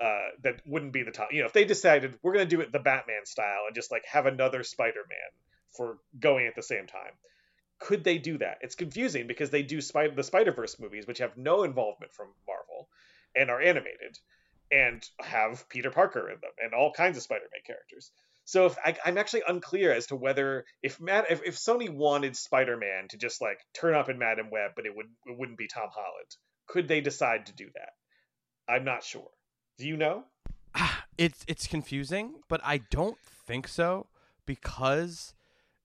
C: uh, that wouldn't be the top. You know, if they decided we're going to do it the Batman style and just like have another Spider Man for going at the same time, could they do that? It's confusing because they do Spider the Spider Verse movies, which have no involvement from Marvel and are animated and have Peter Parker in them and all kinds of Spider Man characters. So if I, I'm actually unclear as to whether if Matt if, if Sony wanted Spider-Man to just like turn up in Madame Web, but it would it wouldn't be Tom Holland, could they decide to do that? I'm not sure. Do you know?
B: it's it's confusing, but I don't think so because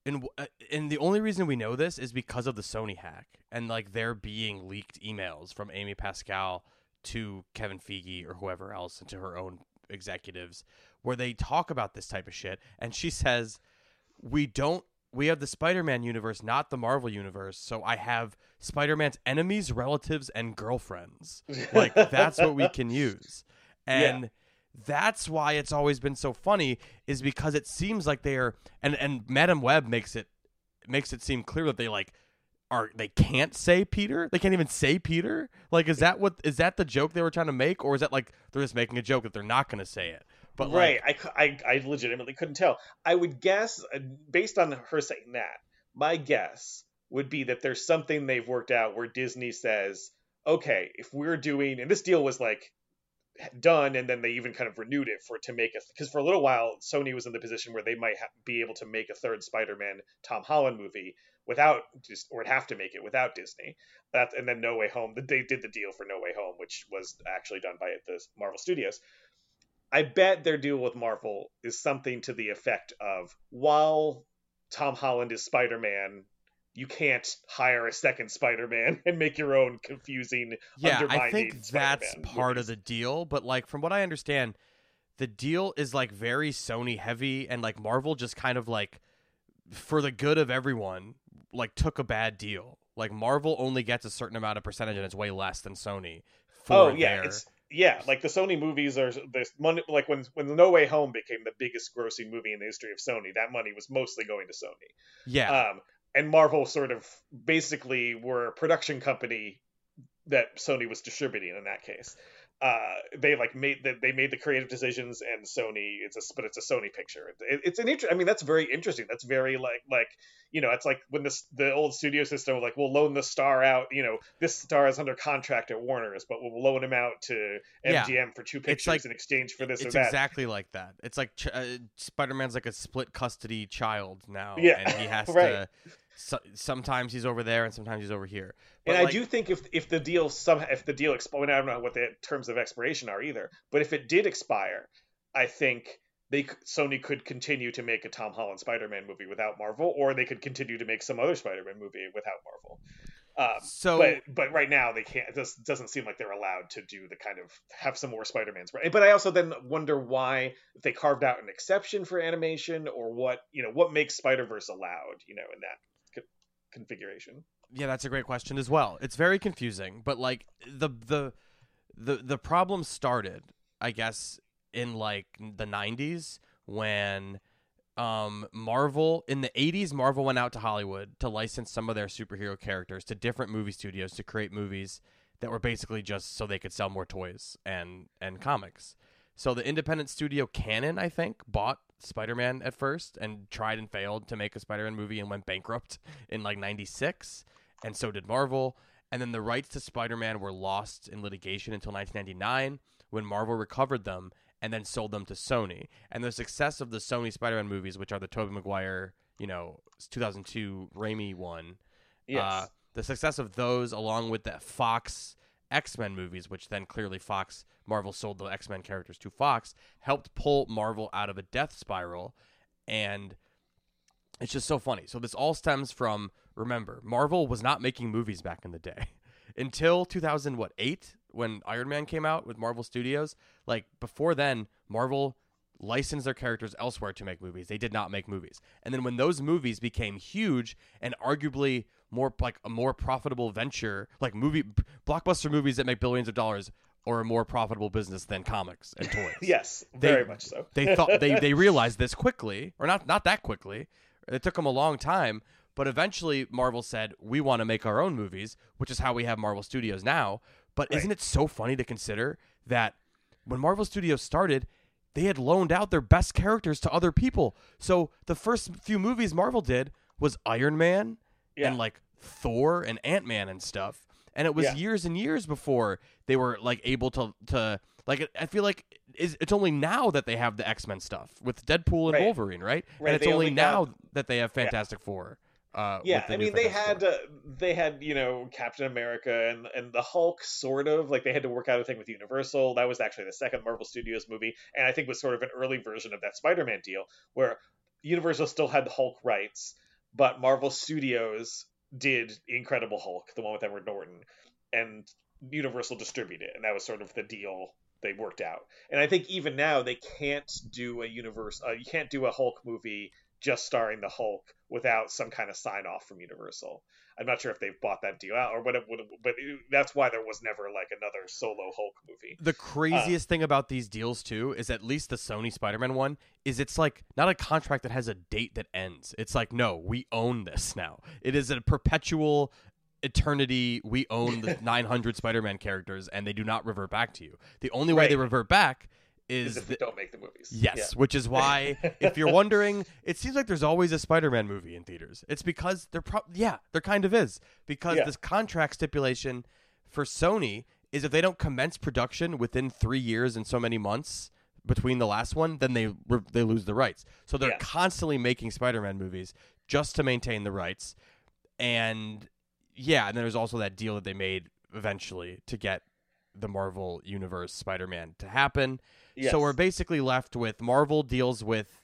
B: and uh, and the only reason we know this is because of the Sony hack and like there being leaked emails from Amy Pascal to Kevin Feige or whoever else and to her own executives where they talk about this type of shit and she says we don't we have the Spider-Man universe, not the Marvel universe. So I have Spider-Man's enemies, relatives, and girlfriends. Like that's what we can use. And that's why it's always been so funny is because it seems like they are and and Madame Web makes it makes it seem clear that they like are they can't say Peter? They can't even say Peter? Like is that what is that the joke they were trying to make or is that like they're just making a joke that they're not going to say it? But
C: right,
B: like,
C: I, I, I legitimately couldn't tell. I would guess, uh, based on her saying that, my guess would be that there's something they've worked out where Disney says, okay, if we're doing, and this deal was like done, and then they even kind of renewed it for to make a, because for a little while Sony was in the position where they might ha- be able to make a third Spider-Man Tom Holland movie without just, or have to make it without Disney. That and then No Way Home, they did the deal for No Way Home, which was actually done by the Marvel Studios. I bet their deal with Marvel is something to the effect of while Tom Holland is Spider Man, you can't hire a second Spider Man and make your own confusing,
B: yeah, I think that's
C: Spider-Man
B: part
C: movies.
B: of the deal. But like from what I understand, the deal is like very Sony heavy, and like Marvel just kind of like for the good of everyone, like took a bad deal. Like Marvel only gets a certain amount of percentage, and it's way less than Sony. For
C: Oh yeah,
B: their-
C: it's yeah, like the Sony movies are this money. Like when when No Way Home became the biggest grossing movie in the history of Sony, that money was mostly going to Sony.
B: yeah,
C: Um, and Marvel sort of basically were a production company that Sony was distributing in that case. Uh, they like made the, they made the creative decisions, and Sony it's a but it's a Sony picture. It, it's an inter- I mean, that's very interesting. That's very like like you know, it's like when this the old studio system like we'll loan the star out. You know, this star is under contract at Warner's, but we'll loan him out to
B: Yeah.
C: MGM for two pictures
B: like-
C: in exchange for this
B: it's
C: or that.
B: exactly like that. It's like ch- uh, Spider Man's like a split custody child now,
C: Yeah,
B: and he has
C: right.
B: to. So, sometimes he's over there, and sometimes he's over here. But
C: and I do think if if the deal some if the deal expire, I don't know what the terms of expiration are either. But if it did expire, I think they Sony could continue to make a Tom Holland Spider-Man movie without Marvel, or they could continue to make some other Spider-Man movie without Marvel. Um,
B: So
C: but but right now they can't. It just doesn't seem like they're allowed to do the kind of have some more Spider-Mans. Right? But I also then wonder why if they carved out an exception for animation or what you know what makes Spider-Verse allowed you know in that configuration.
B: Yeah, that's a great question as well. It's very confusing, but like the the the the problem started, I guess, in like the 90s when um Marvel in the 80s Marvel went out to Hollywood to license some of their superhero characters to different movie studios to create movies that were basically just so they could sell more toys and and comics. So the independent studio Cannon, I think, bought Spider-Man at first and tried and failed to make a Spider-Man movie and went bankrupt in like 96 and so did Marvel. And then the rights to Spider-Man were lost in litigation until 1999 when Marvel recovered them and then sold them to Sony. And the success of the Sony Spider-Man movies, which are the Tobey Maguire, you know, 2002 Raimi one,
C: Yes.
B: uh, the success of those, along with the Fox X Men movies, which then clearly Fox Marvel sold the X Men characters to Fox, helped pull Marvel out of a death spiral, and it's just so funny. So this all stems from remember, Marvel was not making movies back in the day. Until 2008 when Iron Man came out with Marvel Studios, like before then, Marvel licensed their characters elsewhere to make movies. They did not make movies. And then when those movies became huge and arguably more like a more profitable venture, like movie blockbuster movies that make billions of dollars or a more profitable business than comics and toys.
C: Yes,
B: They-
C: very much so.
B: they thought they they realized this quickly, or not not that quickly. It took them a long time, but eventually Marvel said, "We want to make our own movies," which is how we have Marvel Studios now. But
C: Right.
B: isn't it so funny to consider that when Marvel Studios started, they had loaned out their best characters to other people. So the first few movies Marvel did was Iron Man
C: Yeah.
B: and like Thor and Ant Man and stuff. And it was
C: Yeah.
B: years and years before they were like able to to like. I feel like it's it's only now that they have the X Men stuff with Deadpool and
C: Right.
B: Wolverine, right?
C: Right,
B: And it's only
C: only
B: now
C: got-
B: that they have Fantastic Four. Uh,
C: yeah i mean they had uh, they had you know captain america and and the hulk sort of like they had to work out a thing with universal that was actually the second marvel studios movie and i think was sort of an early version of that spider-man deal where universal still had the hulk rights but marvel studios did incredible hulk the one with edward norton and universal distributed and that was sort of the deal they worked out and i think even now they can't do a universe uh, you can't do a hulk movie just starring the Hulk without some kind of sign off from Universal. I'm not sure if they've bought that deal out or what it would, but it, that's why there was never like another solo Hulk movie.
B: The craziest thing about these deals too is at least the Sony Spider-Man one is it's like not a contract that has a date that ends. It's like no, we own this now. It is a perpetual eternity. We own the 900 Spider-Man characters and they do not revert back to you. The only way they revert back
C: Is if
B: the,
C: they don't make the movies.
B: Yes, which is why if you're wondering, it seems like there's always a Spider-Man movie in theaters. It's because they're pro- yeah, there kind of is because
C: Yeah.
B: this contract stipulation for Sony is if they don't commence production within 3 years and so many months between the last one, then they re- they lose the rights. So they're
C: Yeah.
B: constantly making Spider-Man movies just to maintain the rights. And yeah, and then there's also that deal that they made eventually to get the Marvel Universe Spider-Man to happen.
C: Yes.
B: So we're basically left with Marvel deals with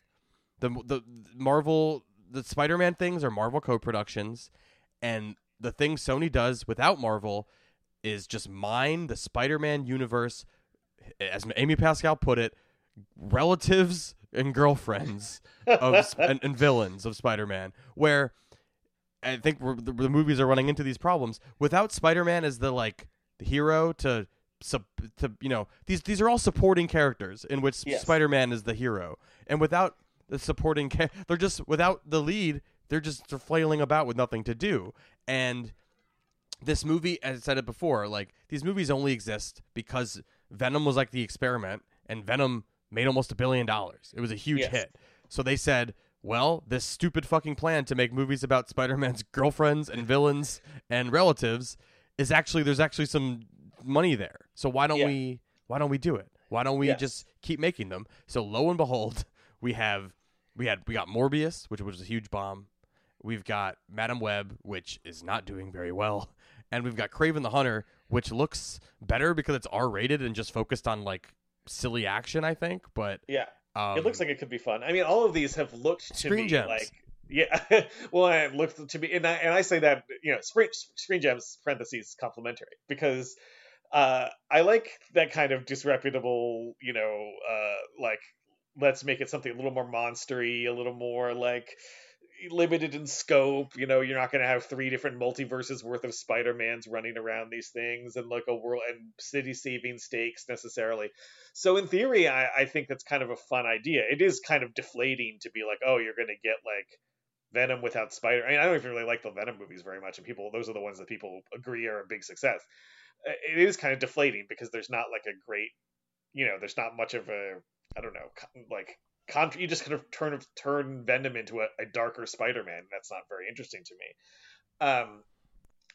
B: the the Marvel the Spider-Man things are Marvel co-productions and the thing Sony does without Marvel is just mine the Spider-Man universe as Amy Pascal put it relatives and girlfriends of and, and villains of Spider-Man where I think we're, the, the movies are running into these problems. Without Spider-Man as the like the hero to sup- to you know these these are all supporting characters in which
C: Yes.
B: Spider-Man is the hero. And without the supporting ca- they're just without the lead they're just flailing about with nothing to do. And this movie as I said it before like these movies only exist because Venom was like the experiment and Venom made almost a billion dollars. It was a huge
C: Yes.
B: hit. So they said well this stupid fucking plan to make movies about Spider-Man's girlfriends and villains and relatives is actually there's actually some money there so why don't
C: Yeah.
B: we why don't we do it why don't we just keep making them so lo and behold we have we had we got Morbius which was a huge bomb We've got Madame Web, which is not doing very well, and we've got Kraven the Hunter, which looks better because it's R rated and just focused on like silly action. I think, but
C: Yeah.
B: Um,
C: it looks like it could be fun. I mean, all of these have looked to
B: Screen
C: me
B: gems.
C: like yeah. well, it looked to me, and I, and I say that you know, screen screen gems parentheses complimentary because uh, I like that kind of disreputable, you know, uh, like let's make it something a little more monstery, a little more like limited in scope. You know, you're not going to have three different multiverses worth of Spider Mans running around these things and like a world and city saving stakes necessarily. So in theory, I, I think that's kind of a fun idea. It is kind of deflating to be like, oh, you're going to get like Venom without Spider. I mean, I don't even really like the Venom movies very much, and people those are the ones that people agree are a big success. It is kind of deflating because there's not like a great, you know, there's not much of a, I don't know, like contra- you just kind of turn turn Venom into a, a darker Spider-Man. That's not very interesting to me. Um,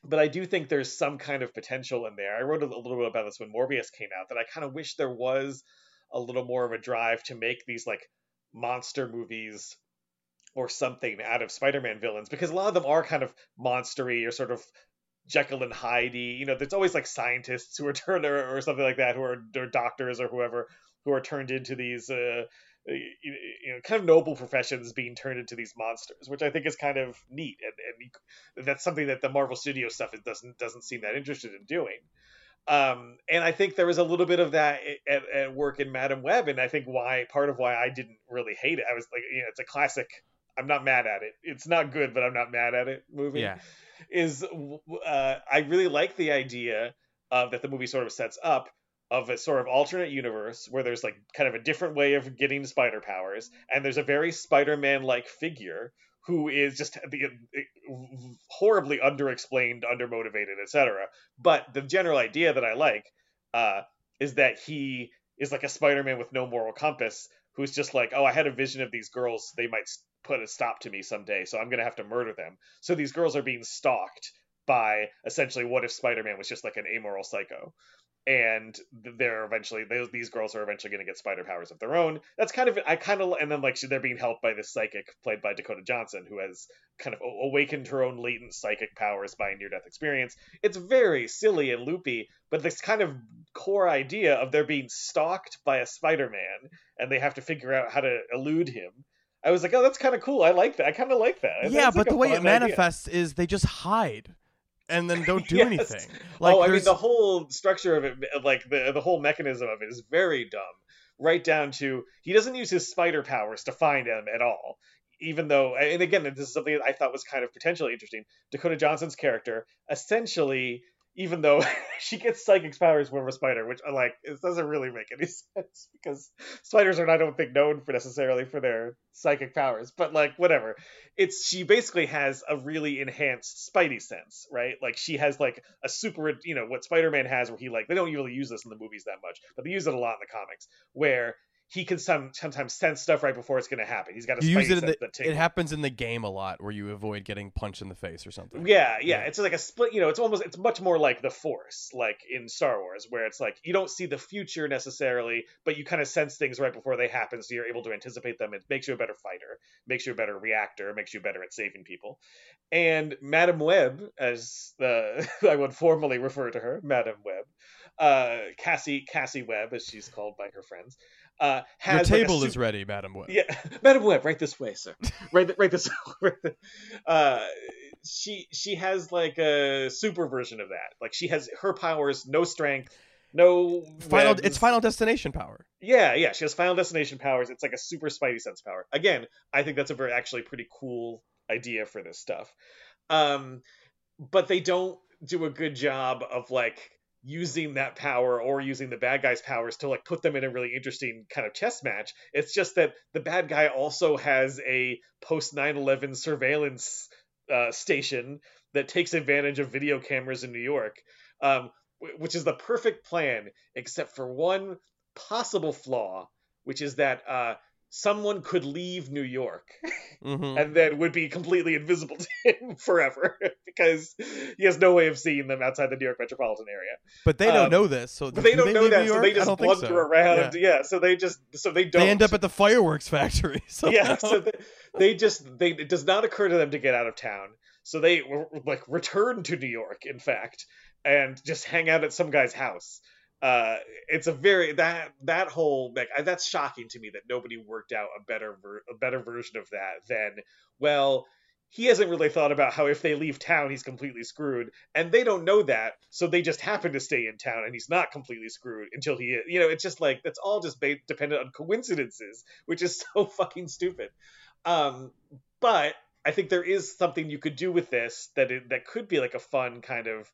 C: but I do think there's some kind of potential in there. I wrote a, little bit about this when Morbius came out that I kind of wish there was a little more of a drive to make these like monster movies or something out of Spider-Man villains because a lot of them are kind of monstery or sort of Jekyll and Hyde. You know, there's always like scientists who are turned or, or something like that who are or doctors or whoever who are turned into these uh, you you know kind of noble professions being turned into these monsters, which I think is kind of neat, and, and that's something that the Marvel Studio stuff is, doesn't doesn't seem that interested in doing. Um, and I think there was a little bit of that at, at work in Madame Web, and I think why part of why I didn't really hate it. I was like, you know, it's a classic. I'm not mad at it. It's not good, but I'm not mad at it. Movie
B: Yeah.
C: is uh, I really like the idea of that the movie sort of sets up of a sort of alternate universe where there's like kind of a different way of getting spider powers, and there's a very Spider-Man like figure who is just the horribly underexplained, undermotivated, etc. But the general idea that I like uh, is that he is like a Spider-Man with no moral compass, who's just like, oh, I had a vision of these girls; they might put a stop to me someday, so I'm gonna have to murder them. So these girls are being stalked by essentially what if Spider-Man was just like an amoral psycho. And they're eventually those these girls are eventually going to get spider powers of their own. That's kind of I kind of and then like they're being helped by this psychic played by Dakota Johnson who has kind of awakened her own latent psychic powers by a near death experience. It's very silly and loopy, but this kind of core idea of they're being stalked by a Spider-Man and they have to figure out how to elude him. I was like, oh, that's kind of cool. I like that. I kind of like that.
B: Yeah,
C: That's,
B: but
C: a
B: the way it
C: fun idea.
B: manifests is they just hide and then don't do
C: Yes.
B: anything.
C: oh, I mean the whole structure of it, like the the whole mechanism of it, is very dumb. Right down to he doesn't use his spider powers to find him at all. Even though, and again, this is something that I thought was kind of potentially interesting. Dakota Johnson's character essentially, even though she gets psychic powers from a spider, which I like, it doesn't really make any sense because spiders are, I don't think, known for necessarily for their psychic powers. But like, whatever it's she basically has a really enhanced spidey sense right like she has like a super you know what spider-man has where he like they don't really use this in the movies that much but they use it a lot in the comics where he can some, sometimes sense stuff right before it's going to happen he's got a
B: use it the, it happens in the game a lot where you avoid getting punched in the face or something.
C: Yeah, yeah,
B: Yeah.
C: It's like a split. You know, it's almost it's much more like the Force, like in Star Wars, where it's like you don't see the future necessarily, but you kind of sense things right before they happen, so you're able to anticipate them. It makes you a better fighter, makes you a better reactor, makes you better at saving people. And Madame Web, as the I would formally refer to her, Madame Web, uh, Cassie Cassie Webb, as she's called by her friends, uh,
B: Your
C: has like, a
B: table
C: su-
B: is ready, Madame Web.
C: yeah, Madame Web, right this way, sir. right, right this. right uh, she she has like a super version of that. Like she has her powers, no strength, no
B: Final,
C: webs.
B: it's Final Destination power.
C: Yeah, yeah, she has Final Destination powers. It's like a super Spidey sense power. Again, I think that's a very actually pretty cool idea for this stuff. Um, but they don't do a good job of like using that power or using the bad guy's powers to like put them in a really interesting kind of chess match. It's just that the bad guy also has a post 9/11 surveillance uh, station that takes advantage of video cameras in New York. Um, wh- which is the perfect plan, except for one possible flaw, which is that uh, someone could leave New York
B: hmm
C: and then would be completely invisible to him forever because he has no way of seeing them outside the New York metropolitan area.
B: But they don't
C: Um,
B: know this, so
C: But they
B: do
C: don't know that, so they just blunder
B: so.
C: around.
B: Yeah.
C: Yeah. so they just so they don't.
B: They end up at the fireworks factory. So
C: yeah, so they, they just they it does not occur to them to get out of town. So they like return to New York, in fact, and just hang out at some guy's house. Uh, it's a very that that whole like that's shocking to me that nobody worked out a better ver- a better version of that than well he hasn't really thought about how if they leave town he's completely screwed and they don't know that so they just happen to stay in town and he's not completely screwed until he is you know it's just like that's all just based, dependent on coincidences which is so fucking stupid. Um but i think there is something you could do with this that it, that could be like a fun kind of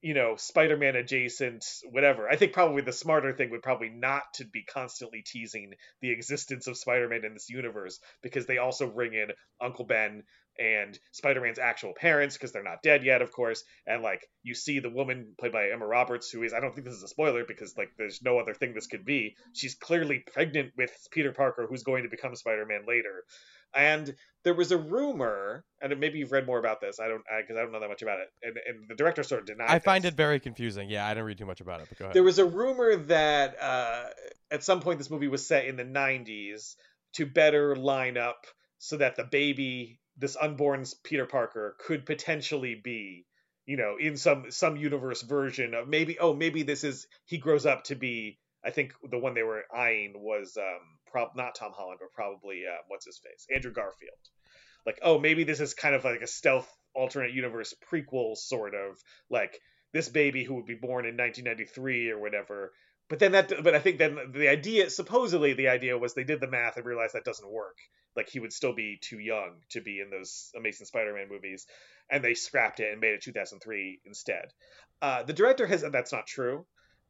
C: you know spider-man adjacent whatever. I think probably the smarter thing would probably not to be constantly teasing the existence of spider-man in this universe because they also bring in uncle ben and Spider-Man's actual parents because they're not dead yet, of course. And like you see the woman played by Emma Roberts, who is I don't think this is a spoiler because like there's no other thing this could be. She's clearly pregnant with Peter Parker, who's going to become Spider-Man later. And there was a rumor, and maybe you've read more about this. I don't because I, don't know that much about it. And, and the director sort of denied.
B: I find it very confusing. Yeah, I didn't read too much about it, but go ahead.
C: There was a rumor that uh, at some point this movie was set in the 90s to better line up so that the baby, this unborn Peter Parker, could potentially be, you know, in some some universe version of maybe. Oh, maybe this is he grows up to be. I think the one they were eyeing was um, prob not Tom Holland, but probably uh, what's his face, Andrew Garfield. Like, oh, maybe this is kind of like a stealth alternate universe prequel, sort of like this baby who would be born in 1993 or whatever. But then that, but I think then the idea, supposedly the idea was they did the math and realized that doesn't work. Like he would still be too young to be in those Amazing Spider-Man movies, and they scrapped it and made it 2003 instead. Uh, the director has said that's not true,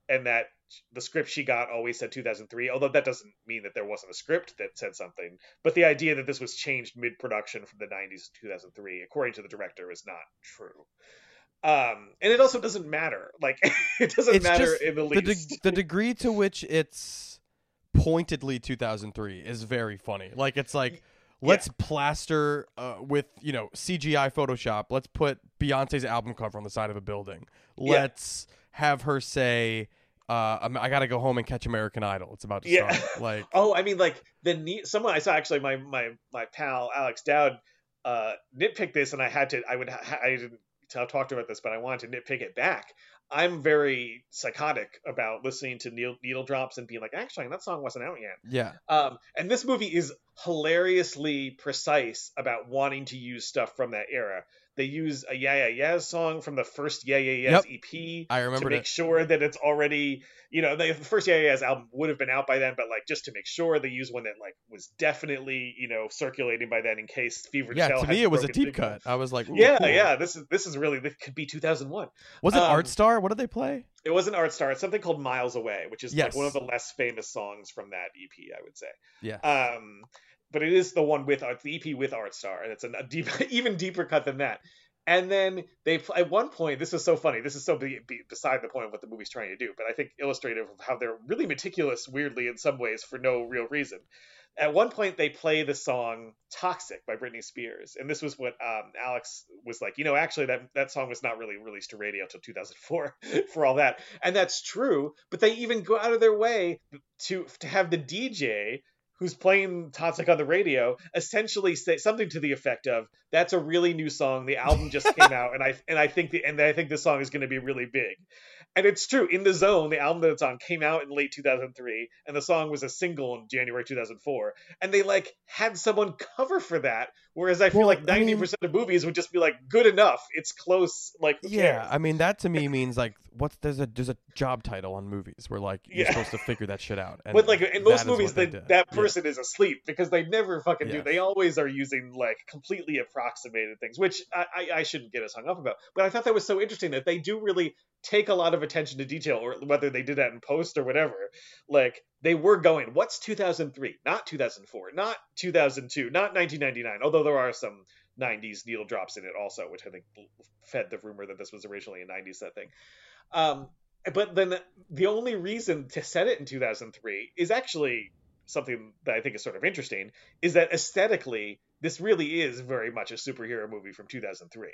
C: and that the script she got always said 2003. Although that doesn't mean that there wasn't a script that said something. But the idea that this was changed mid-production from the 90s to 2003, according to the director, is not true. Um, and it also doesn't matter. Like it doesn't
B: It's
C: matter in the
B: the,
C: least.
B: de- the degree to which it's pointedly 2003 is very funny. Like it's like let's plaster uh, with you know CGI Photoshop. Let's put Beyonce's album cover on the side of a building. Let's have her say, uh, I'm- got to go home and catch American Idol." It's about to
C: Yeah.
B: start. Like
C: Oh, I mean, like the neat. Someone I saw actually my my my pal Alex Dowd uh, nitpick this, and I had to. I would. Ha- I didn't t- talk to about this, but I wanted to nitpick it back. I'm very psychotic about listening to needle, needle drops and being like, actually, that song wasn't out yet.
B: yeah,
C: Um, and this movie is hilariously precise about wanting to use stuff from that era. They use a Yeah Yeah Yeah song from the first Yeah Yeah Yeahs EP
B: I remember to
C: make
B: it.
C: sure that it's already, you know, the first Yeah Yeah Yeahs album would have been out by then, but like just to make sure they use one that like was definitely, you know, circulating by then in case Fever
B: Yeah,
C: Shell
B: to me it was a deep cut. I was like,
C: Yeah,
B: cool.
C: yeah, this is this is really this could be 2001.
B: Was it
C: Um,
B: Art Star? What did they play?
C: It wasn't Art Star. It's something called Miles Away, which is
B: Yes.
C: like one of the less famous songs from that EP, I would say.
B: Yeah.
C: Um, but it is the one with Art, the EP with Art Star, and it's a deep, even deeper cut than that. And then they at one point, this is so funny. This is so be, be, beside the point of what the movie's trying to do, but I think illustrative of how they're really meticulous, weirdly in some ways, for no real reason. At one point, they play the song "Toxic" by Britney Spears, and this was what um, Alex was like. You know, actually, that that song was not really released to radio until 2004. for all that, and that's true. But they even go out of their way to to have the DJ who's playing Toxic on the radio essentially say something to the effect of that's a really new song. The album just came out and I and I think the and I think the song is going to be really big and it's true in the zone the album that it's on came out in late 2003 and the song was a single in January 2004 and they like had someone cover for that whereas I feel
B: Well,
C: like 90%
B: mean-
C: of movies would just be like good enough it's close like
B: Yeah,
C: cares?
B: I mean that to me means like what's there's a there's a job title on movies where like you're
C: Yeah.
B: supposed to figure that shit out. And
C: but like in most movies,
B: what they
C: that that
B: Yeah.
C: person is asleep because they never fucking do. They always are using like completely approximated things, which I, I, I shouldn't get us hung up about. But I thought that was so interesting that they do really take a lot of attention to detail, or whether they did that in post or whatever. Like they were going, what's 2003, not 2004, not 2002, not 1999. Although there are some 90s needle drops in it also, which I think fed the rumor that this was originally a 90s set thing. Um, but then the only reason to set it in 2003 is actually something that I think is sort of interesting is that aesthetically this really is very much a superhero movie from 2003.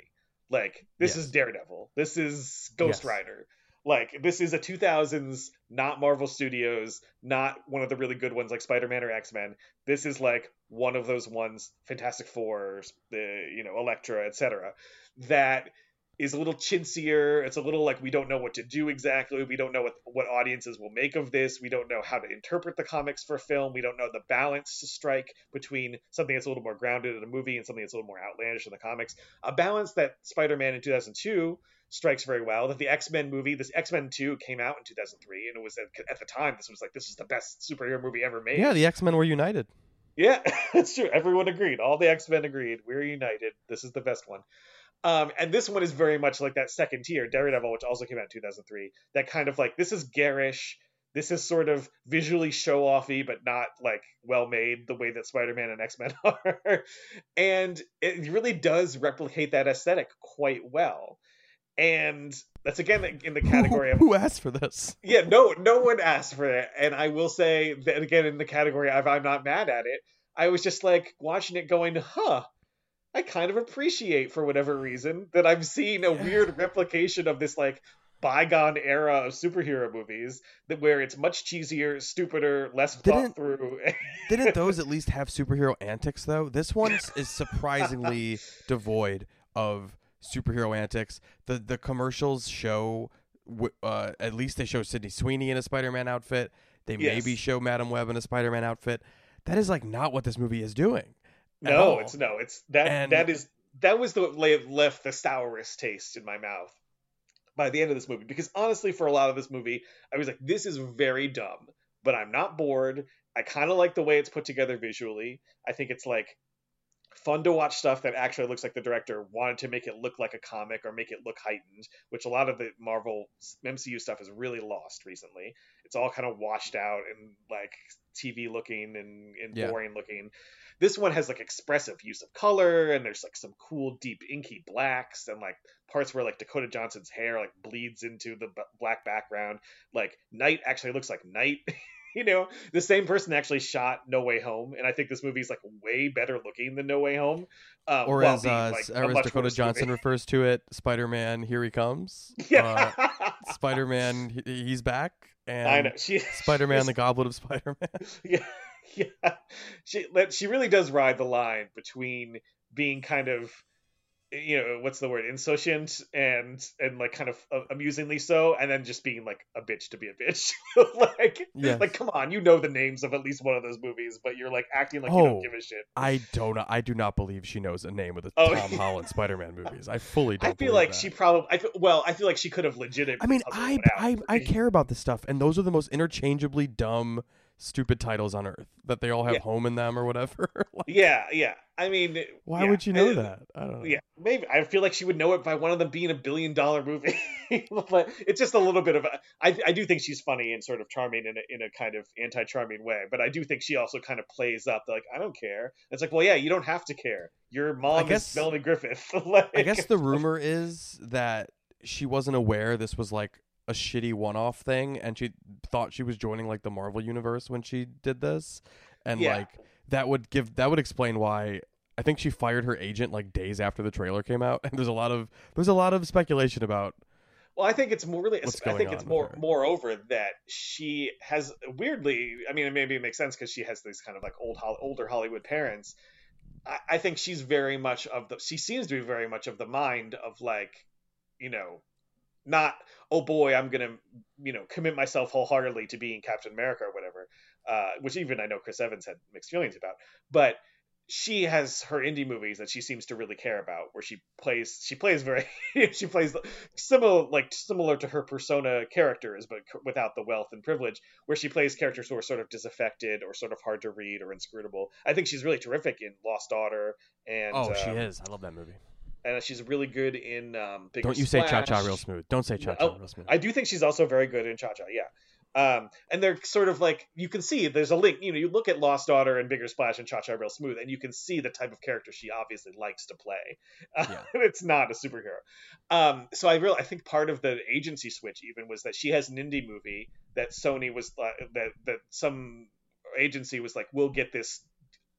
C: Like this
B: Yes.
C: is Daredevil. This is Ghost
B: Yes.
C: Rider. Like this is a 2000s not Marvel Studios, not one of the really good ones like Spider-Man or X-Men. This is like one of those ones Fantastic Four, the you know, Elektra, etc. that is a little chintzier. It's a little like we don't know what to do exactly. We don't know what what audiences will make of this. We don't know how to interpret the comics for film. We don't know the balance to strike between something that's a little more grounded in a movie and something that's a little more outlandish in the comics. A balance that Spider-Man in 2002 strikes very well. That the X-Men movie, this X-Men 2 came out in 2003 and it was at, at the time this was like this is the best superhero movie ever made.
B: Yeah, the X Men were united.
C: Yeah, that's true. Everyone agreed. All the X Men agreed. We're united. This is the best one. Um, and this one is very much like that second tier, Daredevil, which also came out in 2003. That kind of like this is garish. This is sort of visually show offy, but not like well made the way that Spider Man and X Men are. and it really does replicate that aesthetic quite well. And that's again in the category of
B: Who asked for this?
C: yeah, no, no one asked for it, and I will say that again in the category of I'm not mad at it. I was just like watching it, going, "Huh." I kind of appreciate, for whatever reason, that I'm seeing a weird replication of this like bygone era of superhero movies that where it's much cheesier, stupider, less thought
B: Didn't-
C: through.
B: Didn't those at least have superhero antics though? This one is surprisingly devoid of superhero antics. The the commercials show uh, at least they show Sydney Sweeney in a Spider-Man outfit. They
C: Yes.
B: maybe show Madame Web in a Spider-Man outfit. That is like not what this movie is doing.
C: No,
B: all.
C: it's no, it's that
B: And-
C: that is that was the left the sourest taste in my mouth by the end of this movie because honestly, for a lot of this movie, I was like, this is very dumb, but I'm not bored. I kind of like the way it's put together visually. I think it's like fun to watch stuff that actually looks like the director wanted to make it look like a comic or make it look heightened, which a lot of the Marvel MCU stuff has really lost recently. It's all kind of washed out and like TV looking and, and
B: Yeah.
C: boring looking. This one has like expressive use of color and there's like some cool deep inky blacks and like parts where like Dakota Johnson's hair like bleeds into the b- black background. Like Night actually looks like Night. you know, the same person actually shot No Way Home, and I think this movie is like way better looking than No Way Home. Um,
B: or as,
C: being,
B: uh,
C: like,
B: as Dakota Johnson
C: movie.
B: refers to it, Spider-Man, here he comes.
C: yeah,
B: Uh, Spider-Man, he- he's back, and
C: I know.
B: Spider-Man, the Goblet of Spider-Man.
C: yeah, yeah. She she really does ride the line between being kind of you know what's the word insouciant and and like kind of uh, amusingly so and then just being like a bitch to be a bitch like
B: Yes.
C: like come on you know the names of at least one of those movies but you're like acting like you
B: Oh.
C: don't give a shit
B: I don't. I do not believe she knows the name of the
C: Oh,
B: Tom
C: yeah.
B: Holland Spider-Man movies. I fully don't.
C: i feel like
B: that.
C: she probably I feel, well i feel like she could have legitimately
B: I mean, I I I care about this stuff, and those are the most interchangeably dumb, stupid titles on earth. That they all have
C: Yeah.
B: home in them or whatever. Like,
C: yeah yeah i mean
B: why
C: yeah.
B: would you know
C: Uh,
B: that? I don't know.
C: Yeah, maybe. I feel like she would know it by one of them being a billion dollar movie. but it's just a little bit of a. I, I do think she's funny and sort of charming in a, in a kind of anti charming way. But I do think she also kind of plays up like, I don't care. It's like, well, yeah, you don't have to care. Your mom
B: guess-
C: is Melanie Griffith. like,
B: I guess the rumor is that she wasn't aware this was like a shitty one-off thing, and she thought she was joining like the Marvel universe when she did this, and
C: Yeah.
B: like that would give that would explain why. I think she fired her agent like days after the trailer came out, and there's a lot of there's a lot of speculation about
C: Well, I think it's more really.
B: What's
C: I think
B: going
C: it's more moreover that she has weirdly. I mean, maybe it makes sense because she has these kind of like old older Hollywood parents. I, I think she's very much of the. She seems to be very much of the mind of like, you know, not oh boy, I'm gonna you know commit myself wholeheartedly to being Captain America or whatever. Uh, which even I know Chris Evans had mixed feelings about, but she has her indie movies that she seems to really care about where she plays she plays very she plays similar like similar to her persona characters but without the wealth and privilege where she plays characters who are sort of disaffected or sort of hard to read or inscrutable i think she's really terrific in lost daughter and
B: oh she
C: um,
B: is I love that movie.
C: and she's really good in um
B: Don't you say cha cha real smooth? Don't say cha cha
C: Oh,
B: real smooth.
C: I do think she's also very good in Cha Cha, yeah. Um, and they're sort of like you can see there's a link. You know, you look at Lost Daughter and Bigger Splash and Cha Cha Real Smooth, and you can see the type of character she obviously likes to play.
B: Yeah.
C: it's not a superhero. Um, so I really I think part of the agency switch even was that she has an indie movie that Sony was uh, that that some agency was like, we'll get this.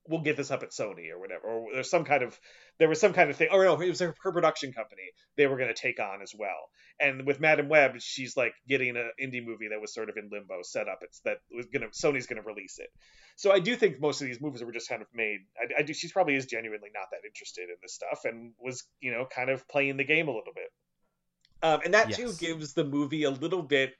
C: We'll get this up at Sony or whatever, or there's some kind of there was some kind of thing. Oh no, it was her, her production company they were going to take on as well and with Madame Web, she's like getting an indie movie that was sort of in limbo set up. It's that was gonna Sony's gonna release it. So I do think most of these movies were just kind of made. I, I do. She's probably is genuinely not that interested in this stuff and was you know kind of playing the game a little bit. Um, and that too gives the movie a little bit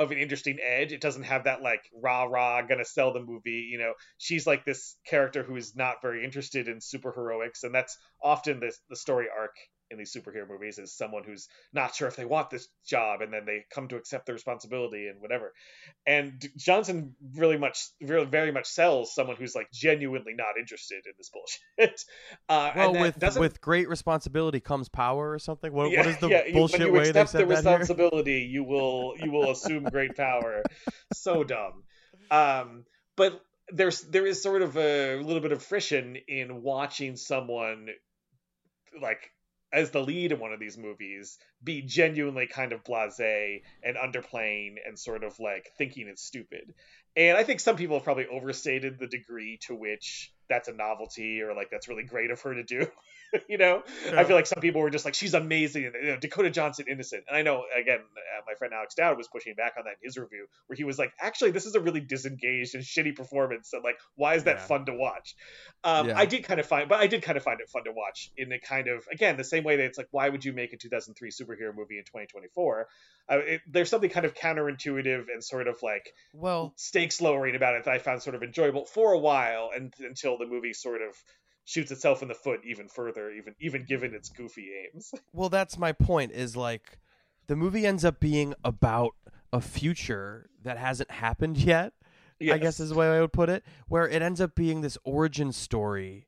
C: of an interesting edge. It doesn't have that like rah rah gonna sell the movie. You know, she's like this character who is not very interested in superheroics, and that's often the the story arc in these superhero movies is someone who's not sure if they want this job and then they come to accept the responsibility and whatever. And Johnson really much really very much sells someone who's like genuinely not interested in this bullshit. Uh,
B: well,
C: and
B: with
C: doesn't
B: with great responsibility comes power or something. What, what is the
C: yeah, you-
B: bullshit
C: when you
B: way they
C: accept
B: said
C: the
B: that here?
C: responsibility, you will you will assume great power. so dumb. Um, but there's there is sort of a little bit of friction in watching someone like as the lead in one of these movies be genuinely kind of blasé and underplaying and sort of like thinking it's stupid. And I think some people have probably overstated the degree to which that's a novelty or like that's really great of her to do. you know, I feel like some people were just like she's amazing. And, you know, Dakota Johnson innocent, and I know again, uh, my friend Alex Dowd was pushing back on that in his review, where he was like, actually, this is a really disengaged and shitty performance, and like, why is that
B: Yeah.
C: fun to watch? Um,
B: Yeah.
C: I did kind of find, but I did kind of find it fun to watch in a kind of again the same way that it's like, why would you make a 2003 superhero movie in 2024? Uh, it, there's something kind of counterintuitive and sort of like
B: Well,
C: stakes lowering about it that I found sort of enjoyable for a while, and until the movie sort of shoots itself in the foot even further, even even given its goofy aims.
B: well, that's my point. Is like the movie ends up being about a future that hasn't happened yet. I guess is the way I would put it, where it ends up being this origin story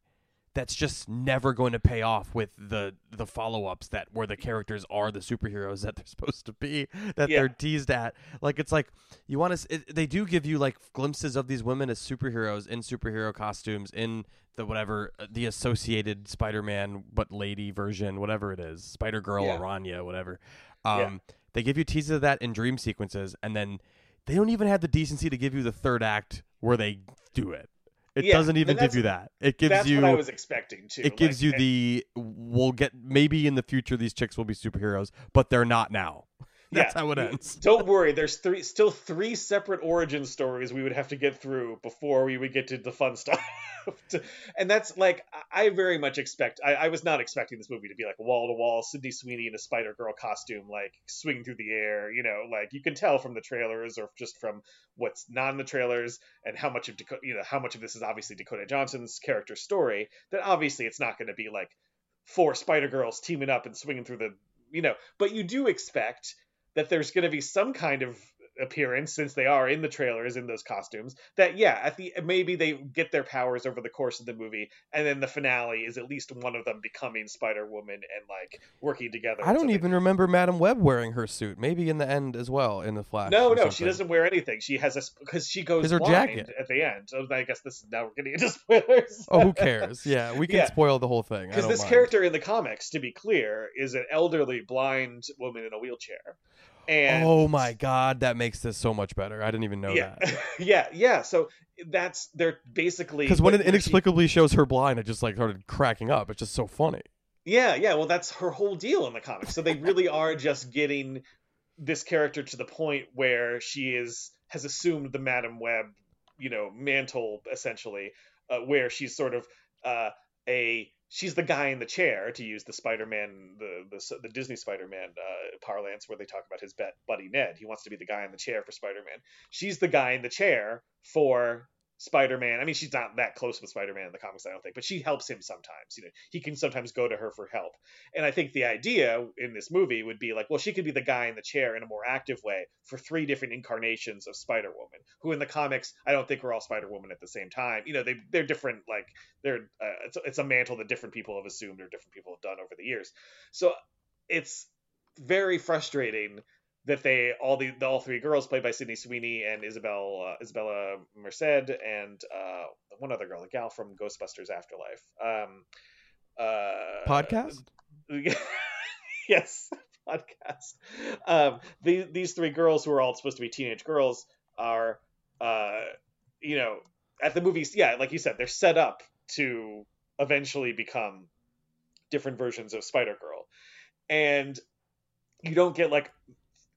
B: that's just never going to pay off with the the follow-ups that where the characters are the superheroes that they're supposed to be that
C: Yeah.
B: they're teased at like it's like you want to it, they do give you like glimpses of these women as superheroes in superhero costumes in the whatever uh, the associated Spider-Man but lady version whatever it is Spider-Girl
C: Yeah.
B: Aranya whatever
C: Yeah.
B: um they give you teases of that in dream sequences and then they don't even have the decency to give you the third act where they do it. It
C: Yeah,
B: doesn't even give you that. It gives you That's
C: what I was expecting too.
B: it gives
C: Like,
B: you the we'll get maybe in the future these chicks will be superheroes, but they're not now. That's
C: Yeah.
B: how it ends.
C: Don't worry, there's three still three separate origin stories we would have to get through before we would get to the fun stuff. And that's like I very much expect I, I was not expecting this movie to be like wall to wall Sydney Sweeney in a Spider Girl costume, like swinging through the air, you know, like you can tell from the trailers or just from what's not in the trailers and how much of Dakota you know, how much of this is obviously Dakota Johnson's character story, that obviously it's not gonna be like four Spider Girls teaming up and swinging through the you know, but you do expect that there's going to be some kind of appearance since they are in the trailers in those costumes that yeah at the maybe they get their powers over the course of the movie and then the finale is at least one of them becoming spider-woman and like working together
B: I don't
C: something.
B: even remember Madame Web wearing her suit. Maybe in the end as well in the Flash.
C: no no she doesn't wear anything she has a because she goes
B: her jacket.
C: at the end so i guess this is now we're getting into spoilers
B: Oh, who cares? Yeah, we can
C: Yeah.
B: spoil the whole thing.
C: Because this
B: mind.
C: character in the comics to be clear is an elderly blind woman in a wheelchair and
B: Oh my god, that makes this so much better. I didn't even know
C: yeah
B: that.
C: yeah yeah so that's they're basically
B: Because when it
C: what she-
B: inexplicably shows her blind, I just like started cracking up. It's just so funny.
C: yeah yeah well that's her whole deal in the comics so they really are just getting this character to the point where she is has assumed the madame web you know mantle essentially uh, where she's sort of uh, a she's the guy in the chair to use the Spider-Man the the, the Disney Spider-Man uh, parlance where they talk about his bet buddy Ned. He wants to be the guy in the chair for Spider-Man. She's the guy in the chair for Spider-Man. I mean, she's not that close with Spider-Man in the comics, I don't think, but she helps him sometimes. You know, he can sometimes go to her for help. And I think the idea in this movie would be like, well, she could be the guy in the chair in a more active way for three different incarnations of Spider-Woman, who in the comics I don't think we're all Spider-Woman at the same time. You know, they they're different. Like they're uh, it's it's a mantle that different people have assumed or different people have done over the years. So it's very frustrating that they all the, the all three girls played by Sydney Sweeney and Isabel uh, Isabela Merced and uh, one other girl, the gal from Ghostbusters Afterlife. Um, uh,
B: Podcast?
C: yes, podcast. Um, the, these three girls who are all supposed to be teenage girls are, uh, you know, at the movies. Yeah, like you said, they're set up to eventually become different versions of Spider Girl, and you don't get like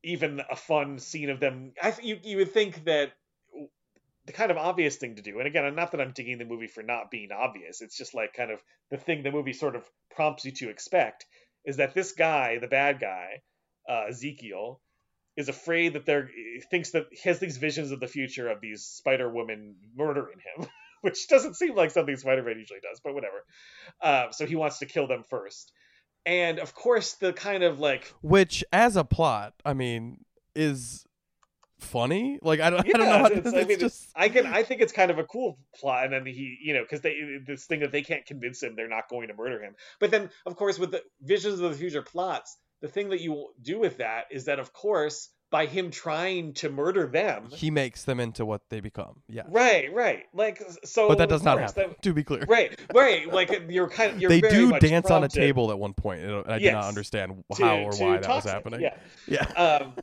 C: even a fun scene of them. I th- you you would think that the kind of obvious thing to do, and again, not that I'm digging the movie for not being obvious. It's just like kind of the thing the movie sort of prompts you to expect is that this guy, the bad guy, uh, Ezekiel, is afraid that they're thinks that he has these visions of the future of these Spider Women murdering him, which doesn't seem like something Spider Man usually does, but whatever. Uh, so he wants to kill them first, and of course the kind of like
B: Which, as a plot, I mean, is funny. Like I don't, I don't know.
C: Yeah,
B: How to,
C: it's-
B: it's,
C: I mean, it's-
B: just
C: I can I think it's kind of a cool plot, and then he, you know, because they this thing that they can't convince him they're not going to murder him. But then, of course, with the visions of the future plots, the thing that you do with that is that, of course, by him trying to murder them,
B: he makes them into what they become. Yeah,
C: right, right, like so.
B: but that does not
C: course,
B: happen.
C: that-
B: to be clear,
C: right, right, like you're kind of you're
B: they do dance on a table at one point. and I did
C: Yes.
B: not understand
C: to-
B: how or
C: to
B: why that was happening.
C: Yeah,
B: yeah.
C: um,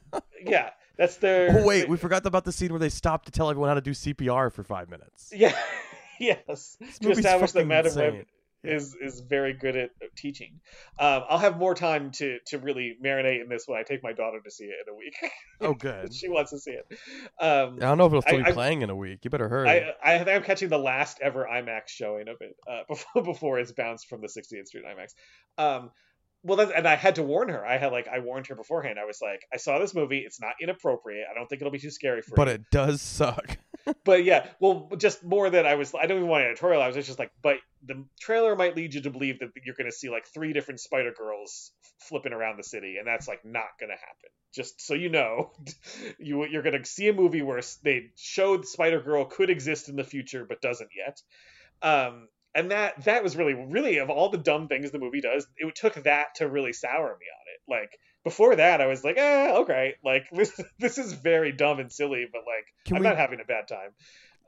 C: yeah, that's their.
B: Oh wait, we forgot about the scene where they stopped to tell everyone how to do CPR for five minutes.
C: Yeah. yes,
B: This
C: to establish
B: fucking insane.
C: Is is very good at teaching. Um, I'll have more time to to really marinate in this when I take my daughter to see it in a week.
B: Oh, good.
C: she wants to see it. Um,
B: I don't know if it'll still
C: I-
B: be
C: I-
B: playing in a week. You better hurry.
C: I, I think I'm catching the last ever IMAX showing of it uh, before before it's bounced from the 60th Street IMAX. Um, well, that's, and I had to warn her. I had like I warned her beforehand. I was like, I saw this movie. It's not inappropriate. I don't think it'll be too scary for her.
B: but
C: you.
B: it does suck.
C: But yeah, well, just more than I was. I don't even want to editorial. I was just like, but the trailer might lead you to believe that you're going to see like three different Spider Girls flipping around the city, and that's like not going to happen. Just so you know, you you're going to see a movie where they showed Spider Girl could exist in the future but doesn't yet. Um, and that that was really really of all the dumb things the movie does, it took that to really sour me on it. Like before that, I was like, eh, okay, like this this is very dumb and silly, but like
B: Can
C: I'm
B: we-
C: not having a bad time.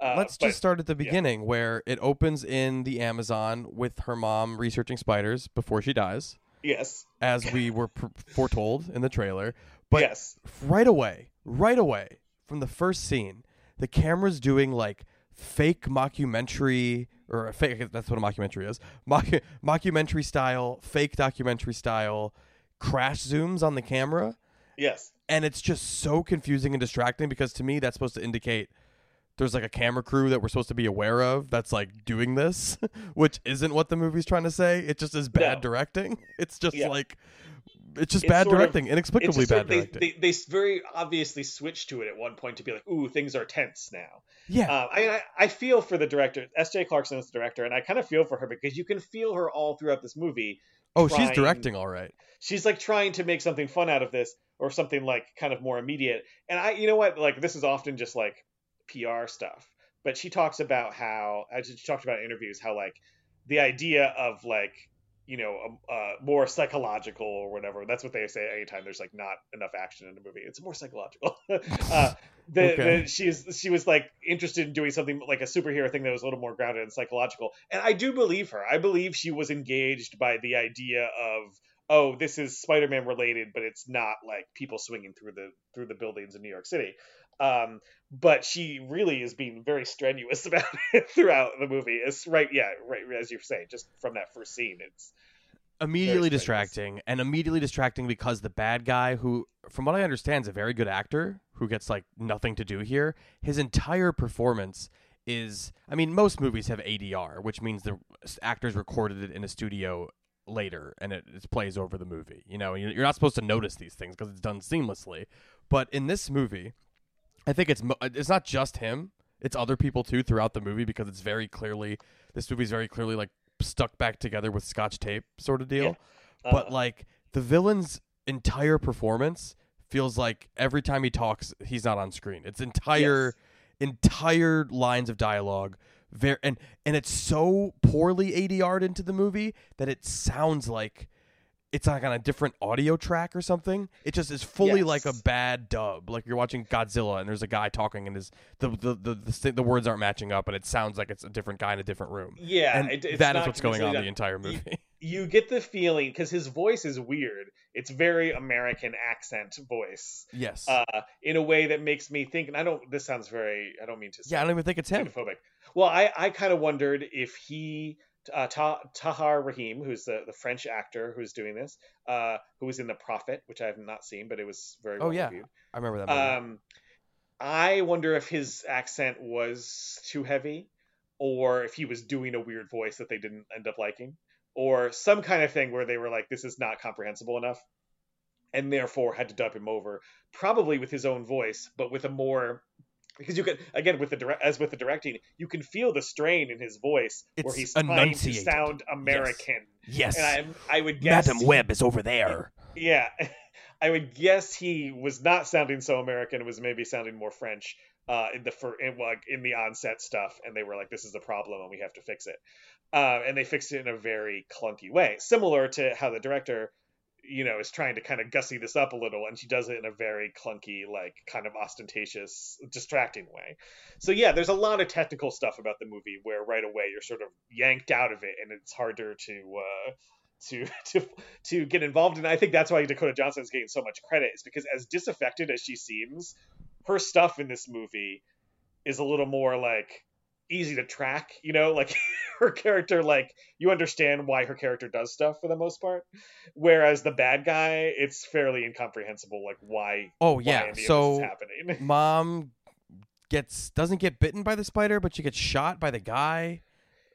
C: Uh,
B: Let's
C: but-
B: just start at the beginning where it opens in the Amazon with her mom researching spiders before she dies,
C: yes,
B: as we were pr- foretold in the trailer. But
C: yes,
B: right away, right away from the first scene, the camera's doing like fake mockumentary or a fake that's what a mockumentary is. Mock, mockumentary style, fake documentary style crash zooms on the camera
C: yes,
B: and it's just so confusing and distracting because to me that's supposed to indicate there's like a camera crew that we're supposed to be aware of that's like doing this, which isn't what the movie's trying to say. It just is bad
C: No.
B: directing. It's just
C: Yeah.
B: like it's just
C: It's
B: bad
C: sort of-
B: directing, inexplicably bad
C: they,
B: directing.
C: they they very obviously switched to it at one point to be like, ooh, things are tense now.
B: yeah,
C: uh, I, I I feel for the director. S.J. Clarkson is the director, and I kind of feel for her because you can feel her all throughout this movie.
B: Oh, she's directing all right.
C: She's like trying to make something fun out of this or something like kind of more immediate. And I, you know what, like this is often just like PR stuff. But she talks about how, as she talked about in interviews, how like the idea of like you know um, uh, more psychological or whatever. That's what they say anytime there's like not enough action in a movie. It's more psychological. uh, the,
B: Okay.
C: the, she's she was like interested in doing something like a superhero thing that was a little more grounded and psychological. And I do believe her. I believe she was engaged by the idea of oh this is Spider-Man related, but it's not like people swinging through the through the buildings in New York City. Um, but she really is being very strenuous about it throughout the movie. It's right, yeah, right as you're saying, just from that first scene, it's
B: immediately distracting and immediately distracting because the bad guy who from what i understand is a very good actor who gets like nothing to do here. His entire performance is i mean most movies have adr which means the actors recorded it in a studio later and it, it plays over the movie. You know you're you're not supposed to notice these things because it's done seamlessly. But in this movie i think it's mo- it's not just him. It's other people too throughout the movie because it's very clearly this movie's very clearly like stuck back together with scotch tape sort of deal.
C: Yeah.
B: but
C: Uh,
B: like the villain's entire performance feels like every time he talks he's not on screen. It's entire entire lines of dialogue very and and it's so poorly adr'd into the movie that it sounds like it's like on a different audio track or something it just is fully
C: Yes.
B: like a bad dub like you're watching godzilla and there's a guy talking and his the the the, the, the words aren't matching up and it sounds like it's a different guy in a different room
C: yeah,
B: and
C: it,
B: that is what's going on
C: convincingly
B: the entire movie
C: you get the feeling because his voice is weird. It's very American accent voice,
B: yes
C: uh, in a way that makes me think. And I don't. This sounds very. I don't mean to.
B: yeah i don't even think it's him
C: xenophobic. Well, I, I kind of wondered if he, uh, Ta- Tahar Rahim, who's the, the French actor who's doing this, uh, who was in The Prophet, which I have not seen, but it was very
B: Oh,
C: well
B: yeah.
C: reviewed.
B: i remember that movie.
C: Um, I wonder if his accent was too heavy, or if he was doing a weird voice that they didn't end up liking, or some kind of thing where they were like, "This is not comprehensible enough," and therefore had to dub him over, probably with his own voice, but with a more because you can again with the direct as with the directing, you can feel the strain in his voice where
B: It's
C: he's trying to sound American.
B: Yes.
C: And I, I would guess Adam
B: Webb is over there.
C: yeah, I would guess he was not sounding so American. Was maybe sounding more French uh, in the for in, like in the onset stuff, and they were like, "This is the problem, and we have to fix it." Uh, and they fixed it in a very clunky way, similar to how the director, you know, is trying to kind of gussy this up a little, and she does it in a very clunky, like kind of ostentatious, distracting way. So yeah, there's a lot of technical stuff about the movie where right away you're sort of yanked out of it, and it's harder to. Uh, to to to get involved and I think that's why Dakota Johnson is getting so much credit is because as disaffected as she seems, her stuff in this movie is a little more like easy to track. You know, like her character, like you understand why her character does stuff for the most part. Whereas the bad guy, it's fairly incomprehensible, like why.
B: Oh yeah.
C: this
B: So
C: happening.
B: mom gets doesn't get bitten by the spider, but she gets shot by the guy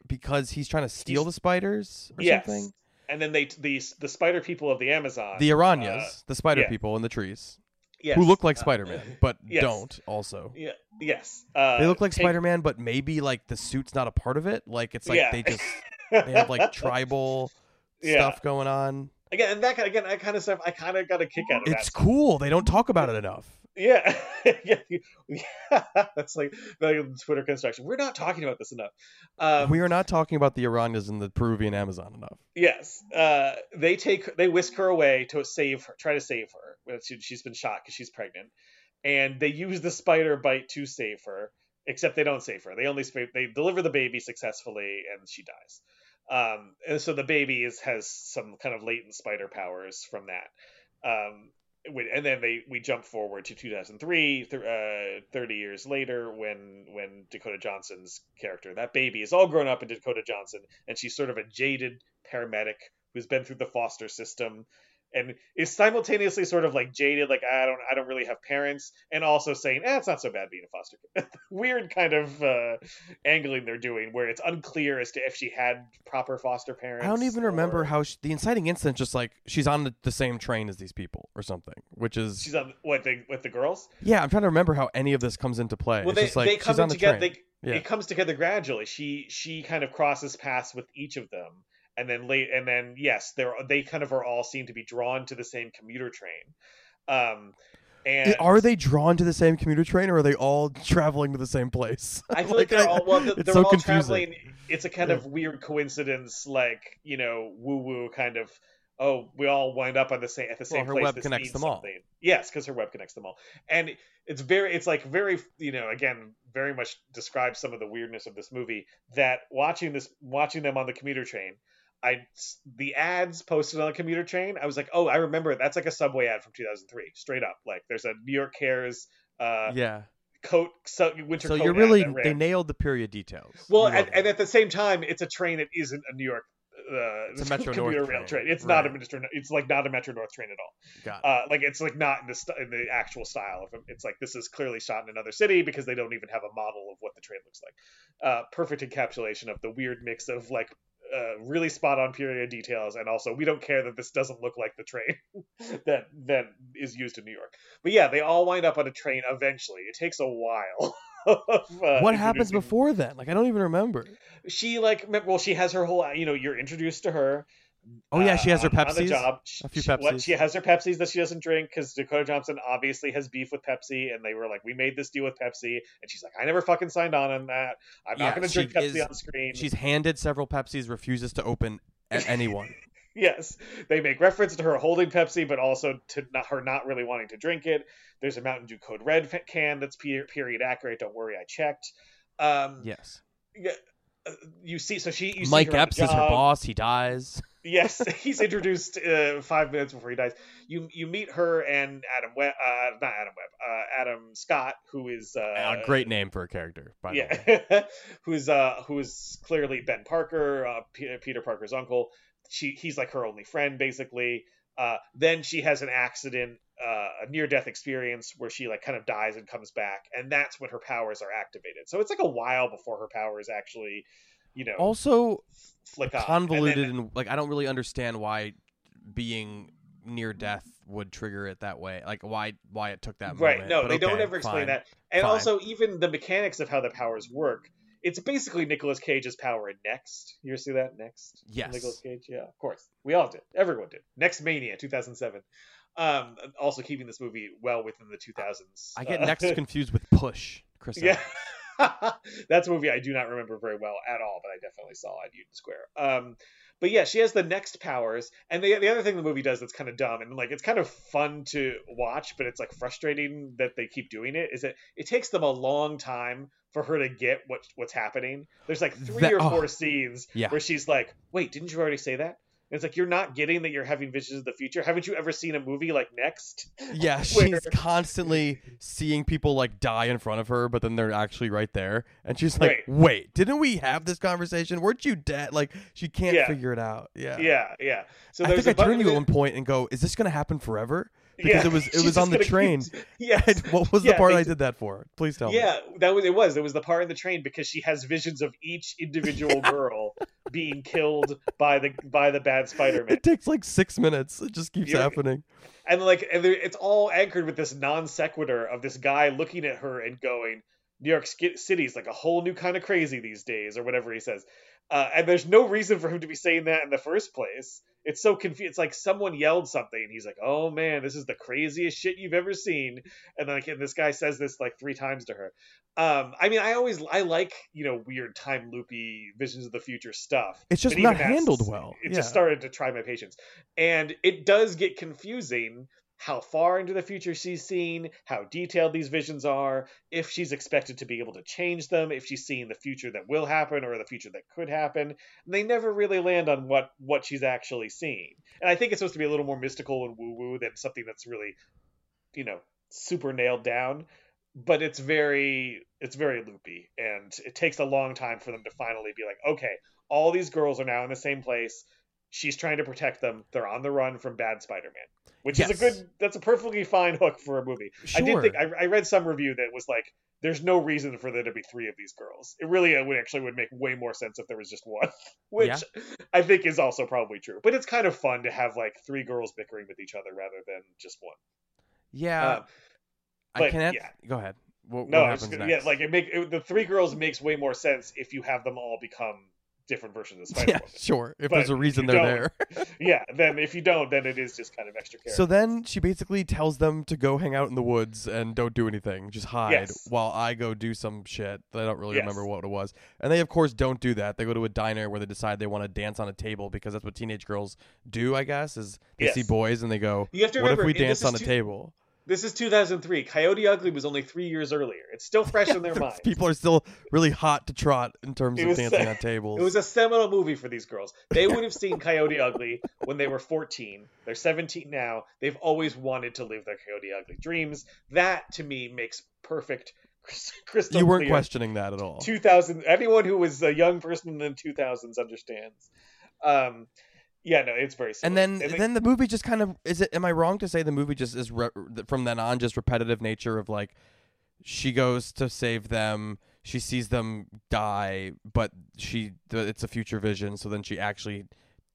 B: because he's trying to steal
C: He's-
B: the spiders or
C: yes.
B: something.
C: And then they the the spider people of the Amazon,
B: The Aranyas,
C: uh,
B: the spider
C: yeah.
B: people in the trees,
C: yes,
B: who look like
C: uh,
B: Spider-Man, but
C: yes.
B: don't also.
C: Yeah. Yes. Uh,
B: They look like
C: take-
B: Spider-Man, but maybe like the suit's not a part of it. Like it's like
C: Yeah.
B: they just they have like tribal
C: Yeah.
B: stuff going on.
C: Again, and that kind again that kind of stuff. I kind of got a kick out of that.
B: It's cool. They don't talk about it enough.
C: Yeah, yeah, yeah. That's like the Twitter construction. We're not talking about this enough. Um,
B: we are not talking about the Aranyas in the Peruvian Amazon enough.
C: yes, uh, they take they whisk her away to save her, try to save her. she- She's been shot because she's pregnant, and they use the spider bite to save her. Except they don't save her. They only sp- they deliver the baby successfully, and she dies. Um, and so the baby is has some kind of latent spider powers from that. Um, and then they we jump forward to 2003 th- uh, 30 years later when when dakota johnson's character that baby is all grown up into dakota johnson and she's sort of a jaded paramedic who's been through the foster system and is simultaneously sort of like jaded like i don't i don't really have parents and also saying eh, it's not so bad being a foster kid weird kind of uh angling they're doing where it's unclear as to if she had proper foster parents
B: I don't even remember how she, the inciting incident. Just like she's on the, same train as these people or something, which is
C: she's on what the with the girls
B: yeah. I'm trying to remember how any of this comes into play.
C: well
B: it's
C: they,
B: just like
C: they come
B: she's on the
C: together
B: train.
C: they,
B: Yeah.
C: it comes together gradually she she kind of crosses paths with each of them and then late and then yes they're they kind of are all seen to be drawn to the same commuter train um and
B: Are they drawn to the same commuter train, or are they all traveling to the same place?
C: I feel like, they're all well. They're,
B: it's
C: they're
B: so
C: all
B: confusing.
C: traveling. It's a kind of weird coincidence, like you know, woo woo kind of. Oh, we all wind up on the same at the same
B: her
C: place.
B: web
C: This
B: connects
C: means
B: them all.
C: something. Yes, because her web connects them all, and it's very. It's like very. You know, again, very much describes some of the weirdness of this movie. That watching this, watching them on the commuter train. I the ads posted on the commuter train. I was like, oh, I remember. That's like a subway ad from 2003, straight up. Like, there's a New York Cares uh,
B: yeah.
C: coat, so, winter
B: So
C: coat
B: you're really they nailed the period details.
C: Well, and, and at the same time, it's a train that isn't a New York. Uh,
B: It's a Metro
C: commuter
B: North
C: rail
B: train.
C: train. It's not a Metro. It's like not a Metro North train at all.
B: got.
C: Uh, like it's like not in the st- in the actual style of it. It's like this is clearly shot in another city because they don't even have a model of what the train looks like. Uh, perfect encapsulation of the weird mix of like uh, really spot on period details and also we don't care that this doesn't look like the train that that is used in New York. But yeah, they all wind up on a train eventually. It takes a while. of, uh,
B: what happens before then? Like I don't even remember.
C: she like well she has her whole you know you're introduced to her
B: Oh yeah, she has her
C: uh, on- on the job.
B: A few
C: She- what- she has her Pepsis that she doesn't drink because Dakota Johnson obviously has beef with Pepsi, and they were like, "We made this deal with Pepsi," and she's like, "I never fucking signed on on that. I'm
B: Yeah,
C: not going to drink Pepsi
B: is-
C: on screen."
B: She's handed several Pepsis, refuses to open anyone.
C: yes, they make reference to her holding Pepsi, but also to not, her not really wanting to drink it. There's a Mountain Dew Code Red can that's period accurate. Don't worry, I checked. Um,
B: yes.
C: yeah, uh, you see, so she you
B: Mike
C: her
B: Epps is her boss. He dies.
C: Yes, he's introduced uh, five minutes before he dies. You you meet her and Adam Webb, uh, not Adam Webb, uh, Adam Scott, who is uh,
B: a great name for a character, by the way.
C: yeah, who's uh who's clearly Ben Parker, uh, P- Peter Parker's uncle. She he's like her only friend basically. Uh, then she has an accident, uh, a near death experience where she like kind of dies and comes back, and that's when her powers are activated. So it's like a while before her powers actually, you know,
B: Also
C: flick. And
B: convoluted
C: then-
B: and like I don't really understand why being near death would trigger it that way. Like why why it took that
C: right
B: moment.
C: no
B: But
C: they don't ever explain
B: fine.
C: that and
B: Fine.
C: also even the mechanics of how the powers work it's basically Nicolas Cage's power in Next. You ever see that Next?
B: Yes.
C: Nicolas Cage. Yeah, of course. We all did. Everyone did. Next Mania, 2007. Um, also keeping this movie well within the 2000s.
B: I get
C: Uh,
B: next confused with Push. Chris.
C: yeah. That's a movie I do not remember very well at all, but I definitely saw at Union Square. Um, but yeah, she has the next powers, and the the other thing the movie does that's kind of dumb and like it's kind of fun to watch, but it's like frustrating that they keep doing it. Is that it takes them a long time for her to get what what's happening. There's like three
B: That-
C: or
B: oh,
C: four scenes
B: yeah.
C: where she's like, "Wait, didn't you already say that?" It's like you're not getting that you're having visions of the future. Haven't you ever seen a movie like Next?
B: Yeah,
C: Where-
B: she's constantly seeing people like die in front of her, but then they're actually right there, and she's like,
C: Right.
B: "Wait, didn't we have this conversation? Weren't you dead?" Like she can't
C: Yeah.
B: figure it out. Yeah,
C: Yeah, yeah. So
B: I
C: there's
B: think
C: a
B: I turned to you at one point and go, "Is this gonna happen forever?" Because
C: Yeah,
B: it was it was on the
C: gonna keep-
B: train.
C: Yes.
B: what was
C: Yeah,
B: the part I did that for? Please tell me.
C: Yeah, that was it. Was it was the part in the train because she has visions of each individual girl being killed by the by the bad Spider-Man,
B: It takes like six minutes. It just keeps
C: You're-
B: happening.
C: and like and it's all anchored with this non sequitur of this guy looking at her and going, "New York City's like a whole new kind of crazy these days," or whatever he says. Uh, and there's no reason for him to be saying that in the first place. It's so confused. It's like someone yelled something, and he's like, "Oh man, this is the craziest shit you've ever seen." And like, and this guy says this like three times to her. Um, I mean, I always I like you know weird time loopy visions of the future stuff.
B: It's just not handled well.
C: It
B: Yeah.
C: just started to try my patience, and it does get confusing how far into the future she's seen, how detailed these visions are, if she's expected to be able to change them, if she's seeing the future that will happen or the future that could happen. And they never really land on what what she's actually seeing. And I think it's supposed to be a little more mystical and woo woo than something that's really, you know, super nailed down. But it's very it's very loopy, and it takes a long time for them to finally be like, okay, all these girls are now in the same place. She's trying to protect them. They're on the run from bad Spider-Man, which is a good. That's a perfectly fine hook for a movie. I did think I, I read some review that was like, "There's no reason for there to be three of these girls." It really uh, would actually would make way more sense if there was just one, which
B: Yeah.
C: I think is also probably true. But it's kind of fun to have like three girls bickering with each other rather than just one.
B: Yeah,
C: Um,
B: I can't.
C: yeah.
B: Go ahead. What,
C: no,
B: what
C: I was
B: happens
C: just gonna,
B: next?
C: yeah, like it make it, the three girls makes way more sense if you have them all become different versions of Spider
B: yeah, sure. If
C: But
B: there's a reason they're there.
C: yeah, then if you don't, then it is just kind of extra character.
B: So then she basically tells them to go hang out in the woods and don't do anything, just hide
C: Yes.
B: while I go do some shit that I don't really
C: Yes.
B: remember what it was. And they of course don't do that. They go to a diner where they decide they want to dance on a table because that's what teenage girls do, I guess, is they see boys and they go,
C: You have to
B: "What if we dance on a
C: two-
B: table?"
C: This is 2003. Coyote Ugly was only three years earlier. It's still fresh in their minds.
B: People are still really hot to trot in terms
C: It
B: of dancing on tables.
C: It was a seminal movie for these girls. They would have seen Coyote Ugly when they were 14. They're 17 now. They've always wanted to live their Coyote Ugly dreams. That to me makes perfect crystal
B: you weren't
C: clear.
B: questioning that at all.
C: 2000 anyone who was a young person in the 2000s understands. Um yeah, no, it's very
B: and then
C: they-
B: then the movie just kind of is it am i wrong to say the movie just is re- from then on just repetitive nature of like she goes to save them she sees them die but she it's a future vision so then she actually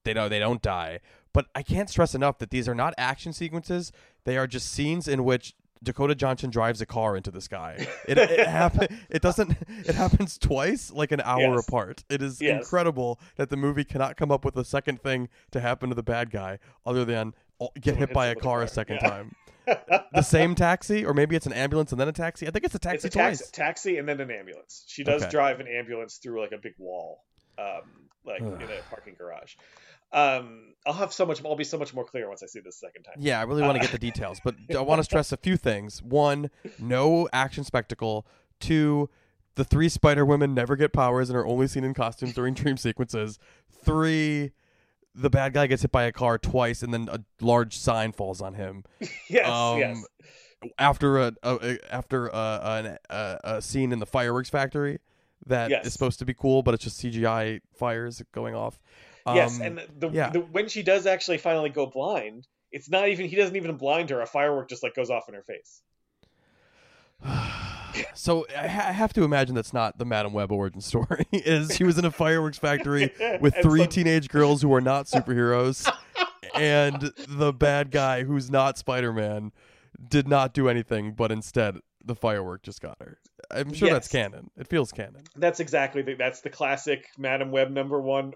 B: they don't they don't die. But i can't stress enough that these are not action sequences. They are just scenes in which Dakota Johnson drives a car into the sky. It it happen, It doesn't. It happens twice, like an hour
C: Yes.
B: apart. It is
C: Yes.
B: incredible that the movie cannot come up with a second thing to happen to the bad guy other than oh, get hit by a car a second
C: Yeah.
B: time. The same taxi, or maybe it's an ambulance and then a taxi. I think it's a taxi
C: it's a taxi,
B: twice.
C: taxi and then an ambulance. She does
B: Okay.
C: drive an ambulance through like a big wall, um, like in a parking garage. Um, I'll have so much. I'll be so much more clear once I see this second time.
B: Yeah, I really want to
C: Uh,
B: get the details, but I want to stress a few things. One, no action spectacle. Two, the three Spider Women never get powers and are only seen in costumes during dream sequences. Three, the bad guy gets hit by a car twice and then a large sign falls on him.
C: Yes,
B: Um,
C: yes.
B: After a, a after a, a, a scene in the fireworks factory that is
C: Yes.
B: supposed to be cool, but it's just CGI fires going off.
C: Yes,
B: Um,
C: and the,
B: yeah.
C: the when she does actually finally go blind, it's not even he doesn't even blind her. A firework just like goes off in her face.
B: So I ha- I have to imagine that's not the Madame Web origin story. Is she was in a fireworks factory with three
C: some-
B: teenage girls who are not superheroes, and the bad guy who's not Spider Man did not do anything, but instead the firework just got her. I'm sure that's canon. It feels canon.
C: That's exactly the, that's the classic Madame Web number one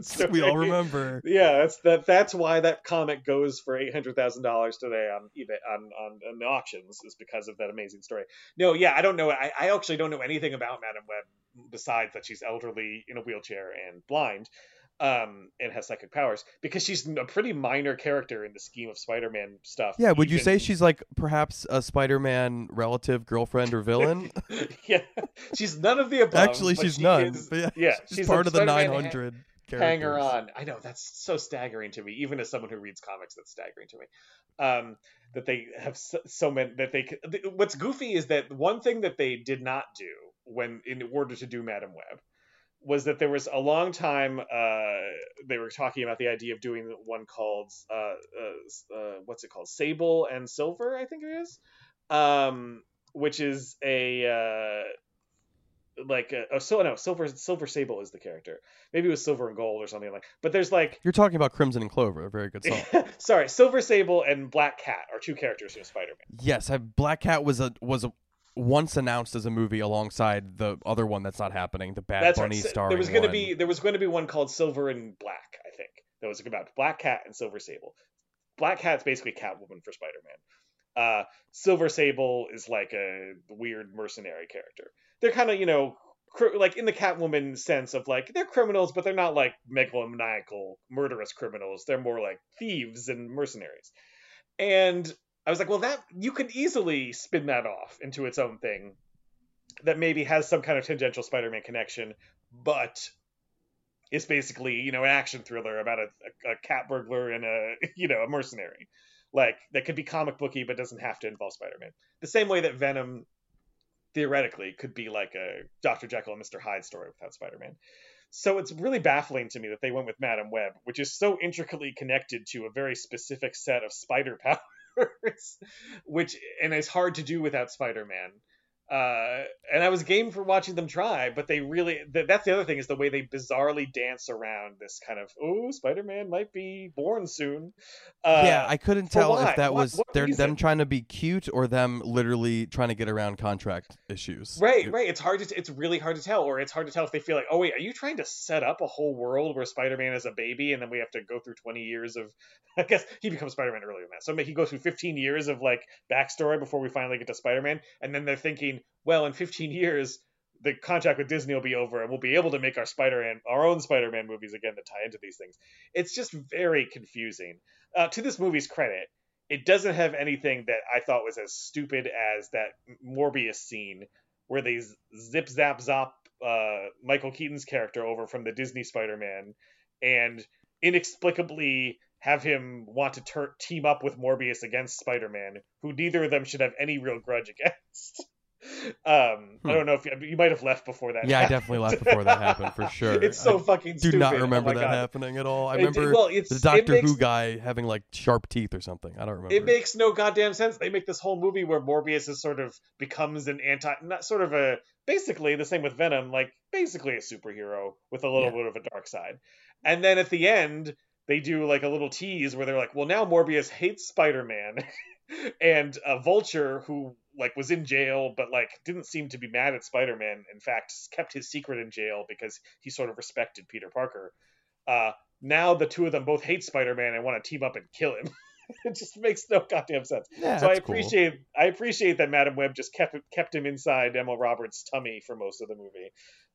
C: story.
B: we all remember.
C: Yeah, that's that. That's why that comic goes for eight hundred thousand dollars today on eBay on, on on the auctions is because of that amazing story. No, yeah, I don't know. I, I actually don't know anything about Madame Web besides that she's elderly in a wheelchair and blind, um, and has psychic powers because she's a pretty minor character in the scheme of Spider-Man stuff.
B: Yeah, would you say she's like perhaps a Spider Man relative, girlfriend, or villain?
C: yeah, she's none of the above.
B: Actually, she's
C: she
B: none.
C: is-
B: yeah,
C: yeah,
B: she's,
C: she's
B: part of the
C: Spider-Man ha-
B: 900. characters.
C: hanger on. I know that's so staggering to me, even as someone who reads comics. That's staggering to me. Um, that they have so, so many that they. What's goofy is that one thing that they did not do when in order to do Madame Web was that there was a long time uh, they were talking about the idea of doing one called uh, uh, uh, what's it called? Sable and Silver I think it is. Um, which is a uh, like a, oh so no silver silver sable is the character. Maybe it was silver and gold or something like but there's like
B: You're talking about Crimson and Clover, a very good song.
C: sorry silver sable and black cat are two characters from spider-man.
B: Yes, I, Black Cat was a was a, once announced as a movie alongside the other one that's not happening, the Bad
C: that's
B: Bunny
C: right.
B: Starring.
C: there was going to be there was going to be one called silver and black i think that was about black cat and silver sable. Black cat's basically catwoman for spider-man. Uh, silver sable is like a weird mercenary character. They're kind of you know cr- like in the catwoman sense of like they're criminals but they're not like megalomaniacal murderous criminals. They're more like thieves and mercenaries. And i was like well that you could easily spin that off into its own thing that maybe has some kind of tangential spider-man connection but it's basically you know an action thriller about a, a, a cat burglar and a you know a mercenary like that could be comic booky but doesn't have to involve spider-man. The same way that venom theoretically could be like a dr jekyll and mr hyde story without spider-man. So it's really baffling to me that they went with madame web which is so intricately connected to a very specific set of spider powers which and it's hard to do without spider-man uh, and I was game for watching them try, but they really th- that's the other thing is the way they bizarrely dance around this kind of oh Spider-Man might be born soon. Uh,
B: yeah, I couldn't tell
C: why?
B: if that
C: What-
B: was
C: what
B: they're, them trying to be cute or them literally trying to get around contract issues.
C: Right,
B: It-
C: right. It's hard to it's really hard to tell, or it's hard to tell if they feel like, oh wait, are you trying to set up a whole world where Spider-Man is a baby, and then we have to go through twenty years of, I guess he becomes Spider-Man earlier than that, so he goes through fifteen years of like backstory before we finally get to Spider-Man, and then they're thinking, well, in fifteen years, the contract with Disney will be over, and we'll be able to make our Spider-Man, our own Spider-Man movies again that tie into these things. It's just very confusing. Uh, to this movie's credit, it doesn't have anything that I thought was as stupid as that Morbius scene where they zip zap zop uh, Michael Keaton's character over from the Disney Spider-Man and inexplicably have him want to tur- team up with Morbius against Spider-Man, who neither of them should have any real grudge against. Um,
B: Hmm.
C: I don't know if you, you might have left before that.
B: Yeah, I
C: happened.
B: definitely left before that happened for sure.
C: It's so fucking stupid.
B: I
C: fucking
B: do
C: stupid.
B: not
C: Oh
B: remember
C: my
B: that
C: God.
B: happening at all. I
C: It-
B: remember
C: well, it's,
B: the Doctor
C: makes-
B: Who guy having like sharp teeth or something. I don't remember.
C: it makes no goddamn sense. They make this whole movie where Morbius is sort of becomes an anti, not sort of a basically the same with Venom, like basically a superhero with a little
B: Yeah.
C: bit of a dark side. And then at the end, they do like a little tease where they're like, "Well, now Morbius hates Spider-Man," and a Vulture, who like was in jail but like didn't seem to be mad at Spider-Man. In fact, kept his secret in jail because he sort of respected Peter Parker. Uh, now the two of them both hate Spider-Man and want to team up and kill him. it just makes no goddamn sense.
B: Yeah,
C: so I
B: that's cool.
C: appreciate I appreciate that Madame Web just kept kept him inside Emma Roberts' tummy for most of the movie.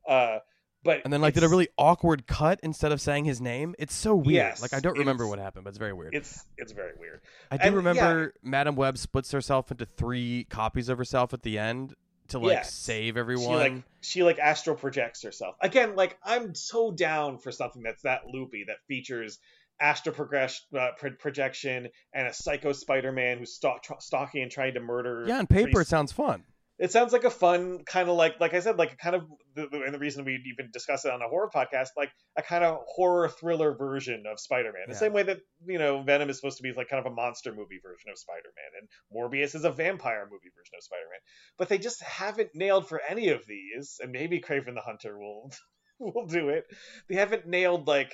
C: Uh, but
B: And then like did a really awkward cut instead of saying his name. It's so weird.
C: Yes,
B: like I don't remember what happened, but it's very weird.
C: it's it's very weird.
B: I do
C: and,
B: remember Madame Web splits herself into three copies of herself at the end to like
C: Yes.
B: save
C: She
B: everyone.
C: like she like astral projects herself again. Like I'm so down for something that's that loopy that features astral progress, uh, pro- projection and a psycho Spider-Man who's stalk- tr- stalking and trying to murder.
B: yeah, on paper it sounds fun.
C: It sounds like a fun kind of like like I said like a kind of and the reason we even discuss it on a horror podcast like a kind of horror thriller version of Spider-Man. The
B: Yeah.
C: same way that you know Venom is supposed to be like kind of a monster movie version of Spider-Man and Morbius is a vampire movie version of Spider-Man. But they just haven't nailed for any of these and maybe Kraven the Hunter will will do it. They haven't nailed like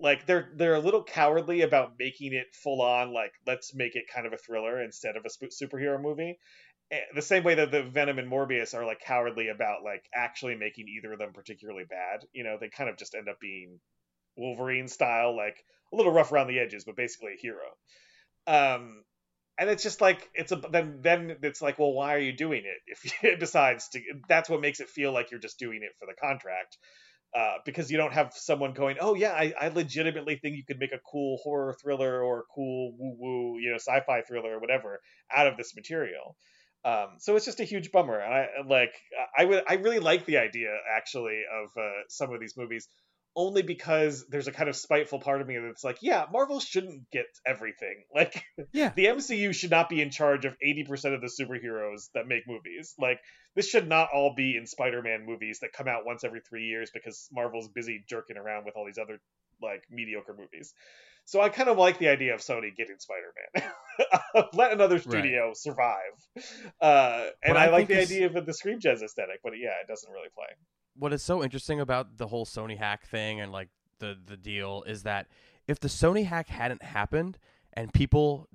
C: like they're they're a little cowardly about making it full on like let's make it kind of a thriller instead of a sp- superhero movie the same way that the Venom and Morbius are like cowardly about like actually making either of them particularly bad. You know, they kind of just end up being Wolverine style, like a little rough around the edges, but basically a hero. Um, and it's just like it's a then then it's like, well, why are you doing it? If it decides to that's what makes it feel like you're just doing it for the contract. Uh, because you don't have someone going, oh yeah, I, I legitimately think you could make a cool horror thriller or a cool woo woo, you know, sci-fi thriller or whatever out of this material. Um, so it's just a huge bummer. And I like I would I really like the idea actually of uh, some of these movies only because there's a kind of spiteful part of me that's like, yeah, Marvel shouldn't get everything. Like,
B: Yeah.
C: the MCU should not be in charge of 80% of the superheroes that make movies. Like, this should not all be in Spider-Man movies that come out once every three years because Marvel's busy jerking around with all these other like mediocre movies. So I kind of like the idea of Sony getting Spider-Man. Let another studio survive. Uh, and I,
B: I
C: like the idea of the Scream Jazz aesthetic, but yeah, it doesn't really play.
B: what is so interesting about the whole Sony hack thing and like the the deal is that if the Sony hack hadn't happened and people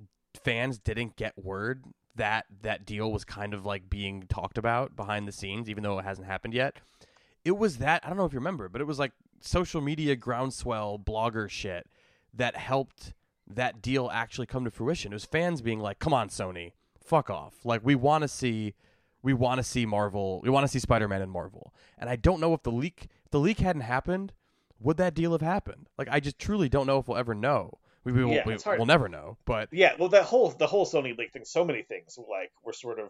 B: fans didn't get word that that deal was kind of like being talked about behind the scenes even though it hasn't happened yet it was that I don't know if you remember but it was like social media groundswell blogger shit that helped that deal actually come to fruition it was fans being like come on Sony fuck off like we want to see we want to see Marvel. We want to see Spider-Man and Marvel. And I don't know if the leak if the leak hadn't happened, would that deal have happened? Like I just truly don't know if we'll ever know. We, we,
C: Yeah,
B: we will never know. But
C: Yeah, well, that whole the whole Sony leak thing, so many things like were sort of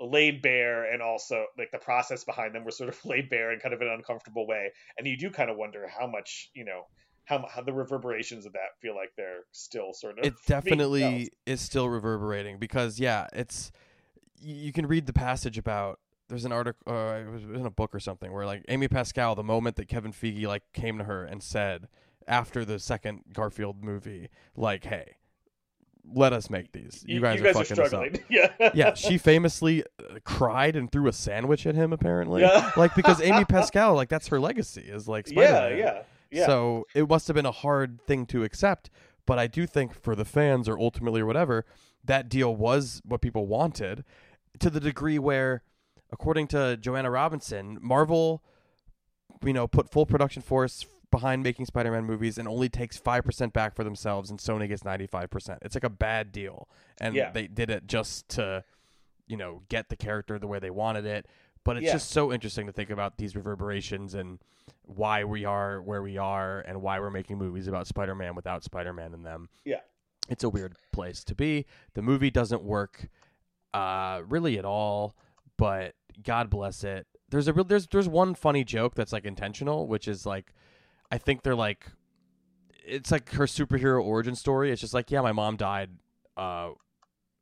C: laid bare, and also like the process behind them were sort of laid bare in kind of an uncomfortable way, and you do kind of wonder how much you know how, how the reverberations of that feel like they're still sort of
B: it definitely is still reverberating because yeah, it's you can read the passage about there's an article uh, it was in a book or something where like Amy Pascal the moment that Kevin Feige like came to her and said after the second Garfield movie like hey let us make these you guys, are fucking this up.
C: Yeah,
B: yeah, she famously uh, cried and threw a sandwich at him. Apparently,
C: Yeah.
B: like because Amy Pascal, like that's her legacy is like Spider-Man.
C: yeah, yeah.
B: So it must have been a hard thing to accept. But I do think for the fans or ultimately or whatever, that deal was what people wanted to the degree where, according to Joanna Robinson, Marvel, you know, put full production force behind making Spider-Man movies and only takes 5% back for themselves and Sony gets 95%. It's like a bad deal. And
C: Yeah.
B: they did it just to, you know, get the character the way they wanted it. But it's
C: Yeah.
B: just so interesting to think about these reverberations and why we are where we are and why we're making movies about Spider-Man without Spider-Man in them.
C: Yeah.
B: It's a weird place to be. The movie doesn't work uh really at all, but God bless it. There's a real there's there's one funny joke that's like intentional, which is like I think they're like it's like her superhero origin story. It's just like, yeah, my mom died uh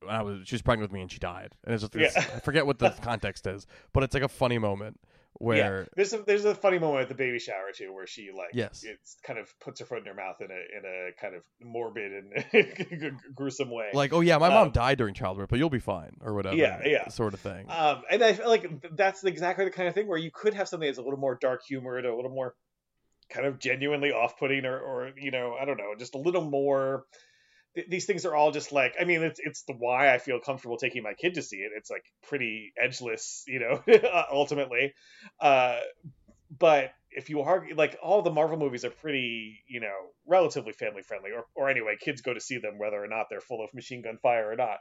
B: I was she was pregnant with me and she died. And it's just
C: Yeah.
B: I forget what the context is, but it's like a funny moment where
C: yeah. There's a there's a funny moment at the baby shower too, where she like
B: Yes.
C: it's kind of puts her foot in her mouth in a in a kind of morbid and gruesome way.
B: like, oh yeah, my mom
C: Um,
B: died during childbirth, but you'll be fine or whatever.
C: Yeah, yeah.
B: Sort of thing.
C: Um, and I feel like that's exactly the kind of thing where you could have something that's a little more dark humored, a little more kind of genuinely off-putting, or, or you know, I don't know, just a little more. Th- These things are all just like, I mean, it's it's the why I feel comfortable taking my kid to see it. It's like pretty edgeless, you know, ultimately. Uh, but if you argue, like all the Marvel movies are pretty, you know, relatively family friendly, or or anyway, kids go to see them whether or not they're full of machine gun fire or not.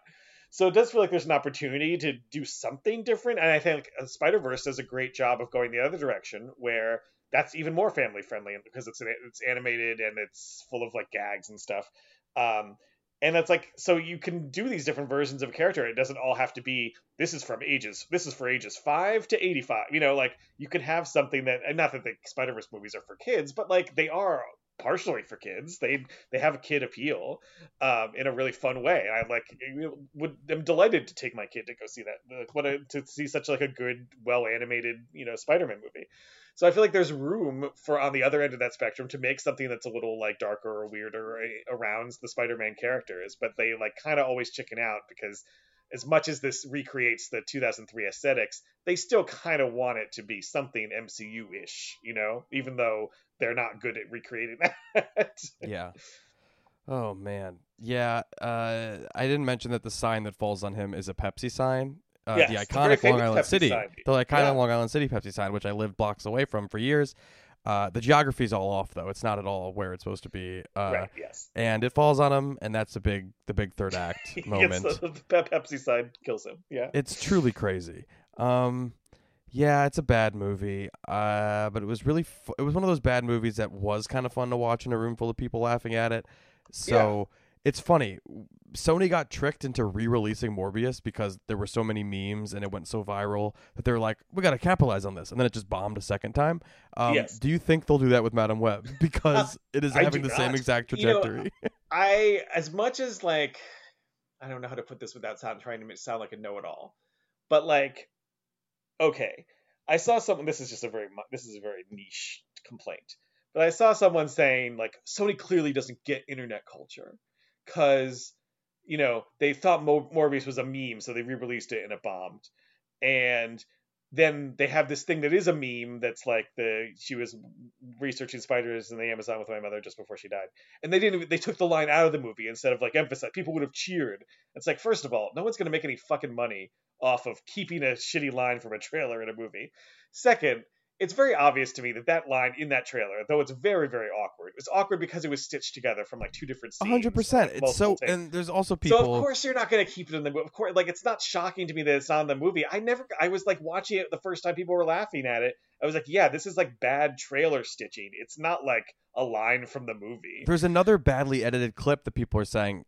C: So it does feel like there's an opportunity to do something different, and I think Spider Verse does a great job of going the other direction, where that's even more family friendly because it's it's animated and it's full of like gags and stuff. Um, and it's like so you can do these different versions of a character. It doesn't all have to be this is from ages this is for ages five to eighty five. You know, like you could have something that and not that the Spider Verse movies are for kids, but like they are partially for kids. They they have a kid appeal um, in a really fun way. I like would I'm delighted to take my kid to go see that. Like, what a, to see such like a good, well animated you know Spider Man movie. So I feel like there's room for on the other end of that spectrum to make something that's a little like darker or weirder around the Spider-Man characters, but they like kind of always chicken out because as much as this recreates the 2003 aesthetics, they still kind of want it to be something MCU-ish, you know, even though they're not good at recreating that.
B: yeah. Oh man. Yeah. Uh, I didn't mention that the sign that falls on him is a Pepsi sign. Uh,
C: Yes,
B: the iconic Long Island
C: Pepsi
B: City,
C: sign.
B: the iconic
C: Yeah.
B: Long Island City Pepsi sign, which I lived blocks away from for years. Uh, the geography's all off though; it's not at all where it's supposed to be. Uh,
C: right, yes.
B: And it falls on him, and that's the big, the big third act moment.
C: the, the Pepsi side kills him. Yeah.
B: It's truly crazy. Um, yeah, it's a bad movie. Uh, but it was really fu- it was one of those bad movies that was kind of fun to watch in a room full of people laughing at it. So it's funny. Sony got tricked into re-releasing Morbius because there were so many memes and it went so viral that they were like, "We got to capitalize on this," and then it just bombed a second time. Um,
C: Yes.
B: Do you think they'll do that with Madame Web because it is having the same
C: not.
B: exact
C: You know,
B: trajectory?
C: I as much as like I don't know how to put this without sound trying to sound like a know-it-all, but like okay, I saw someone. This is just a very this is a very niche complaint, but I saw someone saying like Sony clearly doesn't get internet culture because you know they thought Mo- Morbius was a meme, so they re-released it and it bombed, and then they have this thing that is a meme that's like the she was researching spiders in the Amazon with my mother just before she died, and they didn't they took the line out of the movie instead of like emphasize. People would have cheered. It's like first of all, no one's gonna make any fucking money off of keeping a shitty line from a trailer in a movie. Second, it's very obvious to me that that line in that trailer, though it's very very awkward, it's awkward because it was stitched together from like two different scenes.
B: hundred percent. It's so,
C: takes.
B: and there's also people.
C: So of course you're not going to keep it in the movie. Of course, like it's not shocking to me that it's not in the movie. I never. I was like watching it the first time people were laughing at it. I was like, yeah, this is like bad trailer stitching. It's not like a line from the movie.
B: There's another badly edited clip that people are saying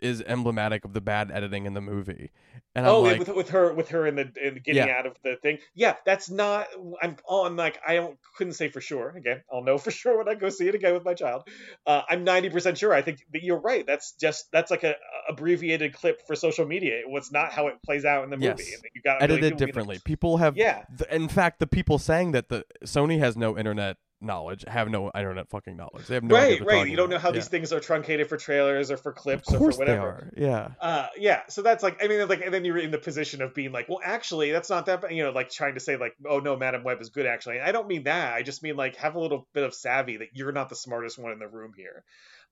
B: is emblematic of the bad editing in the movie, and I'm
C: oh,
B: like,
C: with, with her, with her in the in getting
B: Yeah.
C: out of the thing. Yeah, that's not. I'm. I'm like I don't couldn't say for sure. Again, I'll know for sure when I go see it again with my child. Uh, I'm 90 percent sure. I think that you're right. That's just that's like a, a abbreviated clip for social media. It was not how it plays out in the movie.
B: Yes.
C: You got
B: edited differently. People have,
C: Yeah.
B: th- in fact, the people saying that the Sony has no internet knowledge have no internet fucking knowledge. They have no idea
C: right, right. You don't know how
B: Yeah.
C: these things are truncated for trailers or for clips or for whatever.
B: Yeah.
C: Uh, yeah, so that's like, I mean, like, and then you're in the position of being like, well, actually, that's not that bad, you know, like trying to say like, oh no, Madame Web is good, actually. I don't mean that. I just mean like have a little bit of savvy that you're not the smartest one in the room here.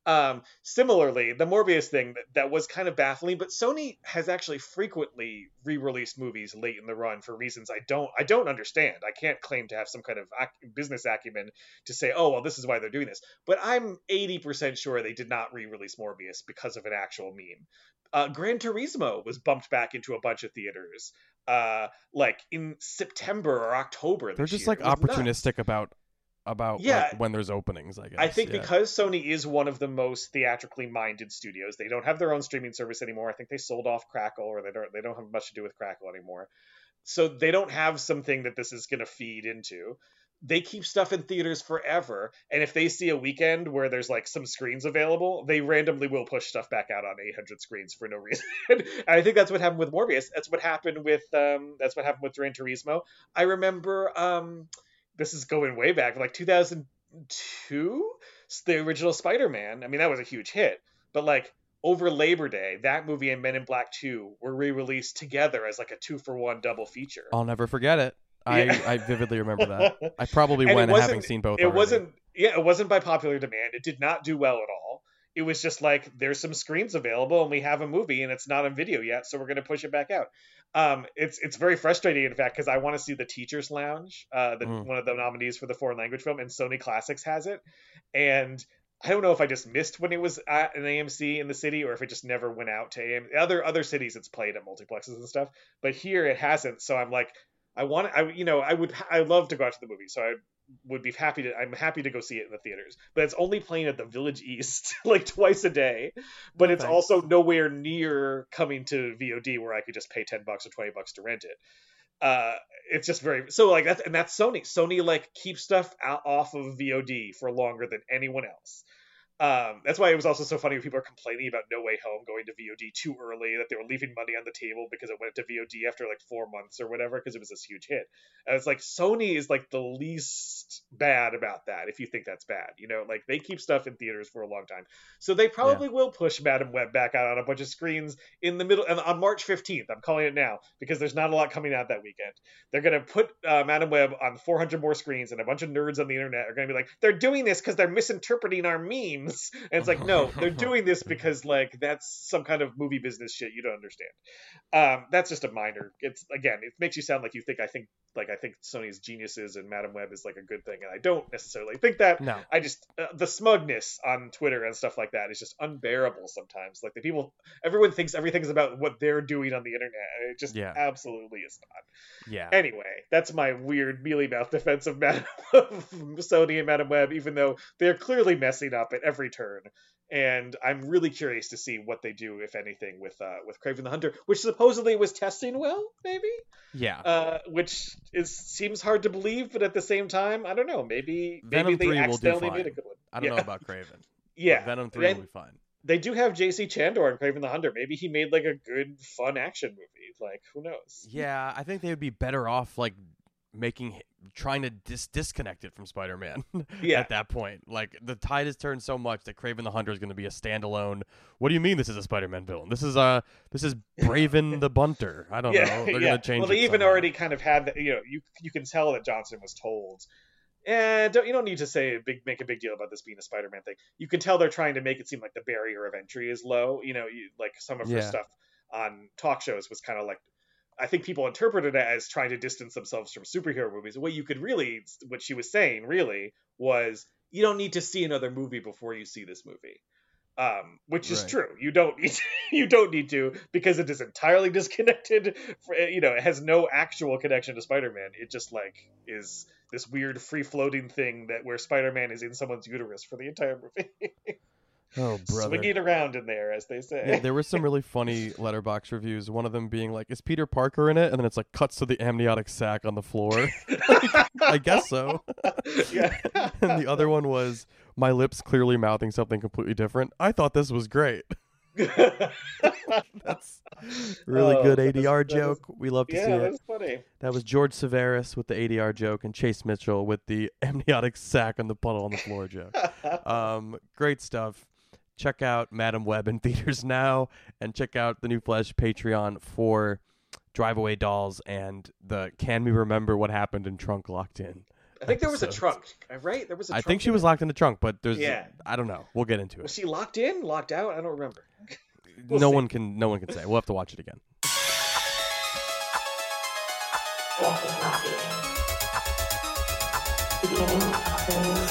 C: Um, similarly, the Morbius thing that, that was kind of baffling, but Sony has actually frequently re-released movies late in the run for reasons I don't I don't understand. I can't claim to have some kind of ac- business acumen to say, oh well, this is why they're doing this. But I'm 80% sure they did not re-release Morbius because of an actual meme. Uh, Gran Turismo was bumped back into a bunch of theaters, uh, like in September or October.
B: They're just
C: year.
B: like
C: was nuts.
B: opportunistic about about
C: Yeah.
B: when there's openings. I guess.
C: I think
B: yeah.
C: because Sony is one of the most theatrically minded studios, they don't have their own streaming service anymore. I think they sold off Crackle, or they don't they don't have much to do with Crackle anymore. So they don't have something that this is going to feed into. They keep stuff in theaters forever, and if they see a weekend where there's like some screens available, they randomly will push stuff back out on 800 screens for no reason. and I think that's what happened with Morbius. That's what happened with um, that's what happened with Gran Turismo. I remember um, this is going way back, like 2002, the original Spider-Man. I mean, that was a huge hit, but like over Labor Day, that movie and Men in Black 2 were re-released together as like a two for one double feature.
B: I'll never forget it. I,
C: Yeah.
B: I vividly remember that. I probably went having seen both.
C: it
B: already.
C: wasn't yeah it wasn't by popular demand it did not do well at all it was just like there's some screens available and we have a movie and it's not on video yet so we're going to push it back out um it's it's very frustrating in fact because i want to see the teachers lounge uh the,
B: Mm.
C: one of the nominees for the foreign language film and sony classics has it and I don't know if I just missed when it was at an AMC in the city, or if it just never went out to AM. Other other cities, it's played at multiplexes and stuff, but here it hasn't. So I'm like, I want, I you know, I would, I love to go out to the movie, so I would be happy to. I'm happy to go see it in the theaters, but it's only playing at the Village East like twice a day. But it's
B: Thanks.
C: also nowhere near coming to VOD where I could just pay ten bucks or twenty bucks to rent it. Uh, it's just very so like that's and that's Sony. Sony like keeps stuff out, off of VOD for longer than anyone else. Um, that's why it was also so funny when people are complaining about No Way Home going to VOD too early, that they were leaving money on the table because it went to VOD after like four months or whatever, because it was this huge hit. And it's like Sony is like the least bad about that, if you think that's bad. You know, like they keep stuff in theaters for a long time. So they probably will push Madame Web back out on a bunch of screens in the middle and on March 15th. I'm calling it now because there's not a lot coming out that weekend. They're going to put uh, Madame Web on 400 more screens, and a bunch of nerds on the internet are going to be like, they're doing this because they're misinterpreting our And it's like, no, they're doing this because like that's some kind of movie business shit you don't understand. Um, that's just a minor. It's again, it makes you sound like you think I think like I think Sony's geniuses and Madame Web is like a good thing, and I don't necessarily think that.
B: No.
C: I just uh, the smugness on Twitter and stuff like that is just unbearable sometimes. Like the people, everyone thinks everything's about what they're doing on the internet, and it just
B: Yeah.
C: absolutely is not.
B: Yeah.
C: Anyway, that's my weird mealy mouth defense of Madam Sony and Madame Web, even though they're clearly messing up at every turn. and I'm really curious to see what they do, if anything, with uh, with Kraven the Hunter, which supposedly was testing well, maybe.
B: Yeah.
C: Uh, which is seems hard to believe, but at the same time, I don't know. Maybe
B: Venom
C: maybe they
B: 3 will do
C: accidentally made a good one.
B: I don't
C: yeah.
B: know about Kraven.
C: Yeah,
B: Venom 3
C: Then-
B: will be fine.
C: they do have J.C. Chandor and Kraven the Hunter. Maybe he made like a good, fun action movie. Like, who knows?
B: Yeah, I think they would be better off like making trying to dis- disconnect it from Spider-Man
C: Yeah.
B: at that point. Like the tide has turned so much that Kraven the Hunter is going to be a standalone. What do you mean this is a Spider-Man villain? This is uh this is Braven the Bunter. I don't know. They're
C: yeah.
B: going to change
C: Well, they even
B: somehow.
C: already kind of had that. You know, you you can tell that Johnson was told. And don't, you don't need to say a big make a big deal about this being a Spider-Man thing. You can tell they're trying to make it seem like the barrier of entry is low. You know, you, like some of her
B: Yeah.
C: stuff on talk shows was kind of like. I think people interpreted it as trying to distance themselves from superhero movies. What you could really, what she was saying really was, you don't need to see another movie before you see this movie, um, which is
B: Right.
C: true. You don't need, you don't need to because it is entirely disconnected. For, you know, it has no actual connection to Spider-Man. It just like is this weird free-floating thing that where Spider-Man is in someone's uterus for the entire movie,
B: Oh brother.
C: swinging around in there, as they say.
B: Yeah, there were some really funny Letterboxd reviews. One of them being like, "Is Peter Parker in it?" And then it's like cuts to the amniotic sac on the floor. I guess so.
C: yeah.
B: and the other one was my lips clearly mouthing something completely different. I thought this was great. That's really
C: Oh,
B: good ADR
C: that is-
B: joke. we love to see
C: yeah,
B: it.
C: that's funny.
B: That was George Severus with the ADR joke and Chase Mitchell with the amniotic sac on the puddle on the floor joke. Um, great stuff. Check out Madame Web in theaters now, and check out the New Flesh Patreon for Drive Away Dolls and the Can We Remember What Happened in Trunk Locked In.
C: I think there was a trunk, right? There was a
B: I
C: trunk I
B: think she was
C: it.
B: locked in the trunk, but there's
C: Yeah.
B: I don't know. We'll get into it.
C: Was she locked in, locked out? I don't remember. we'll
B: no
C: see.
B: one can no one can say. We'll have to watch it again.
D: Death is not the end. Beginning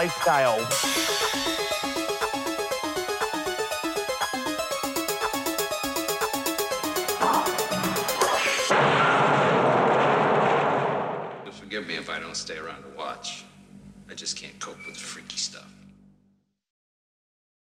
E: lifestyle.
A: Forgive me if I don't stay around to watch. I just can't cope with freaky.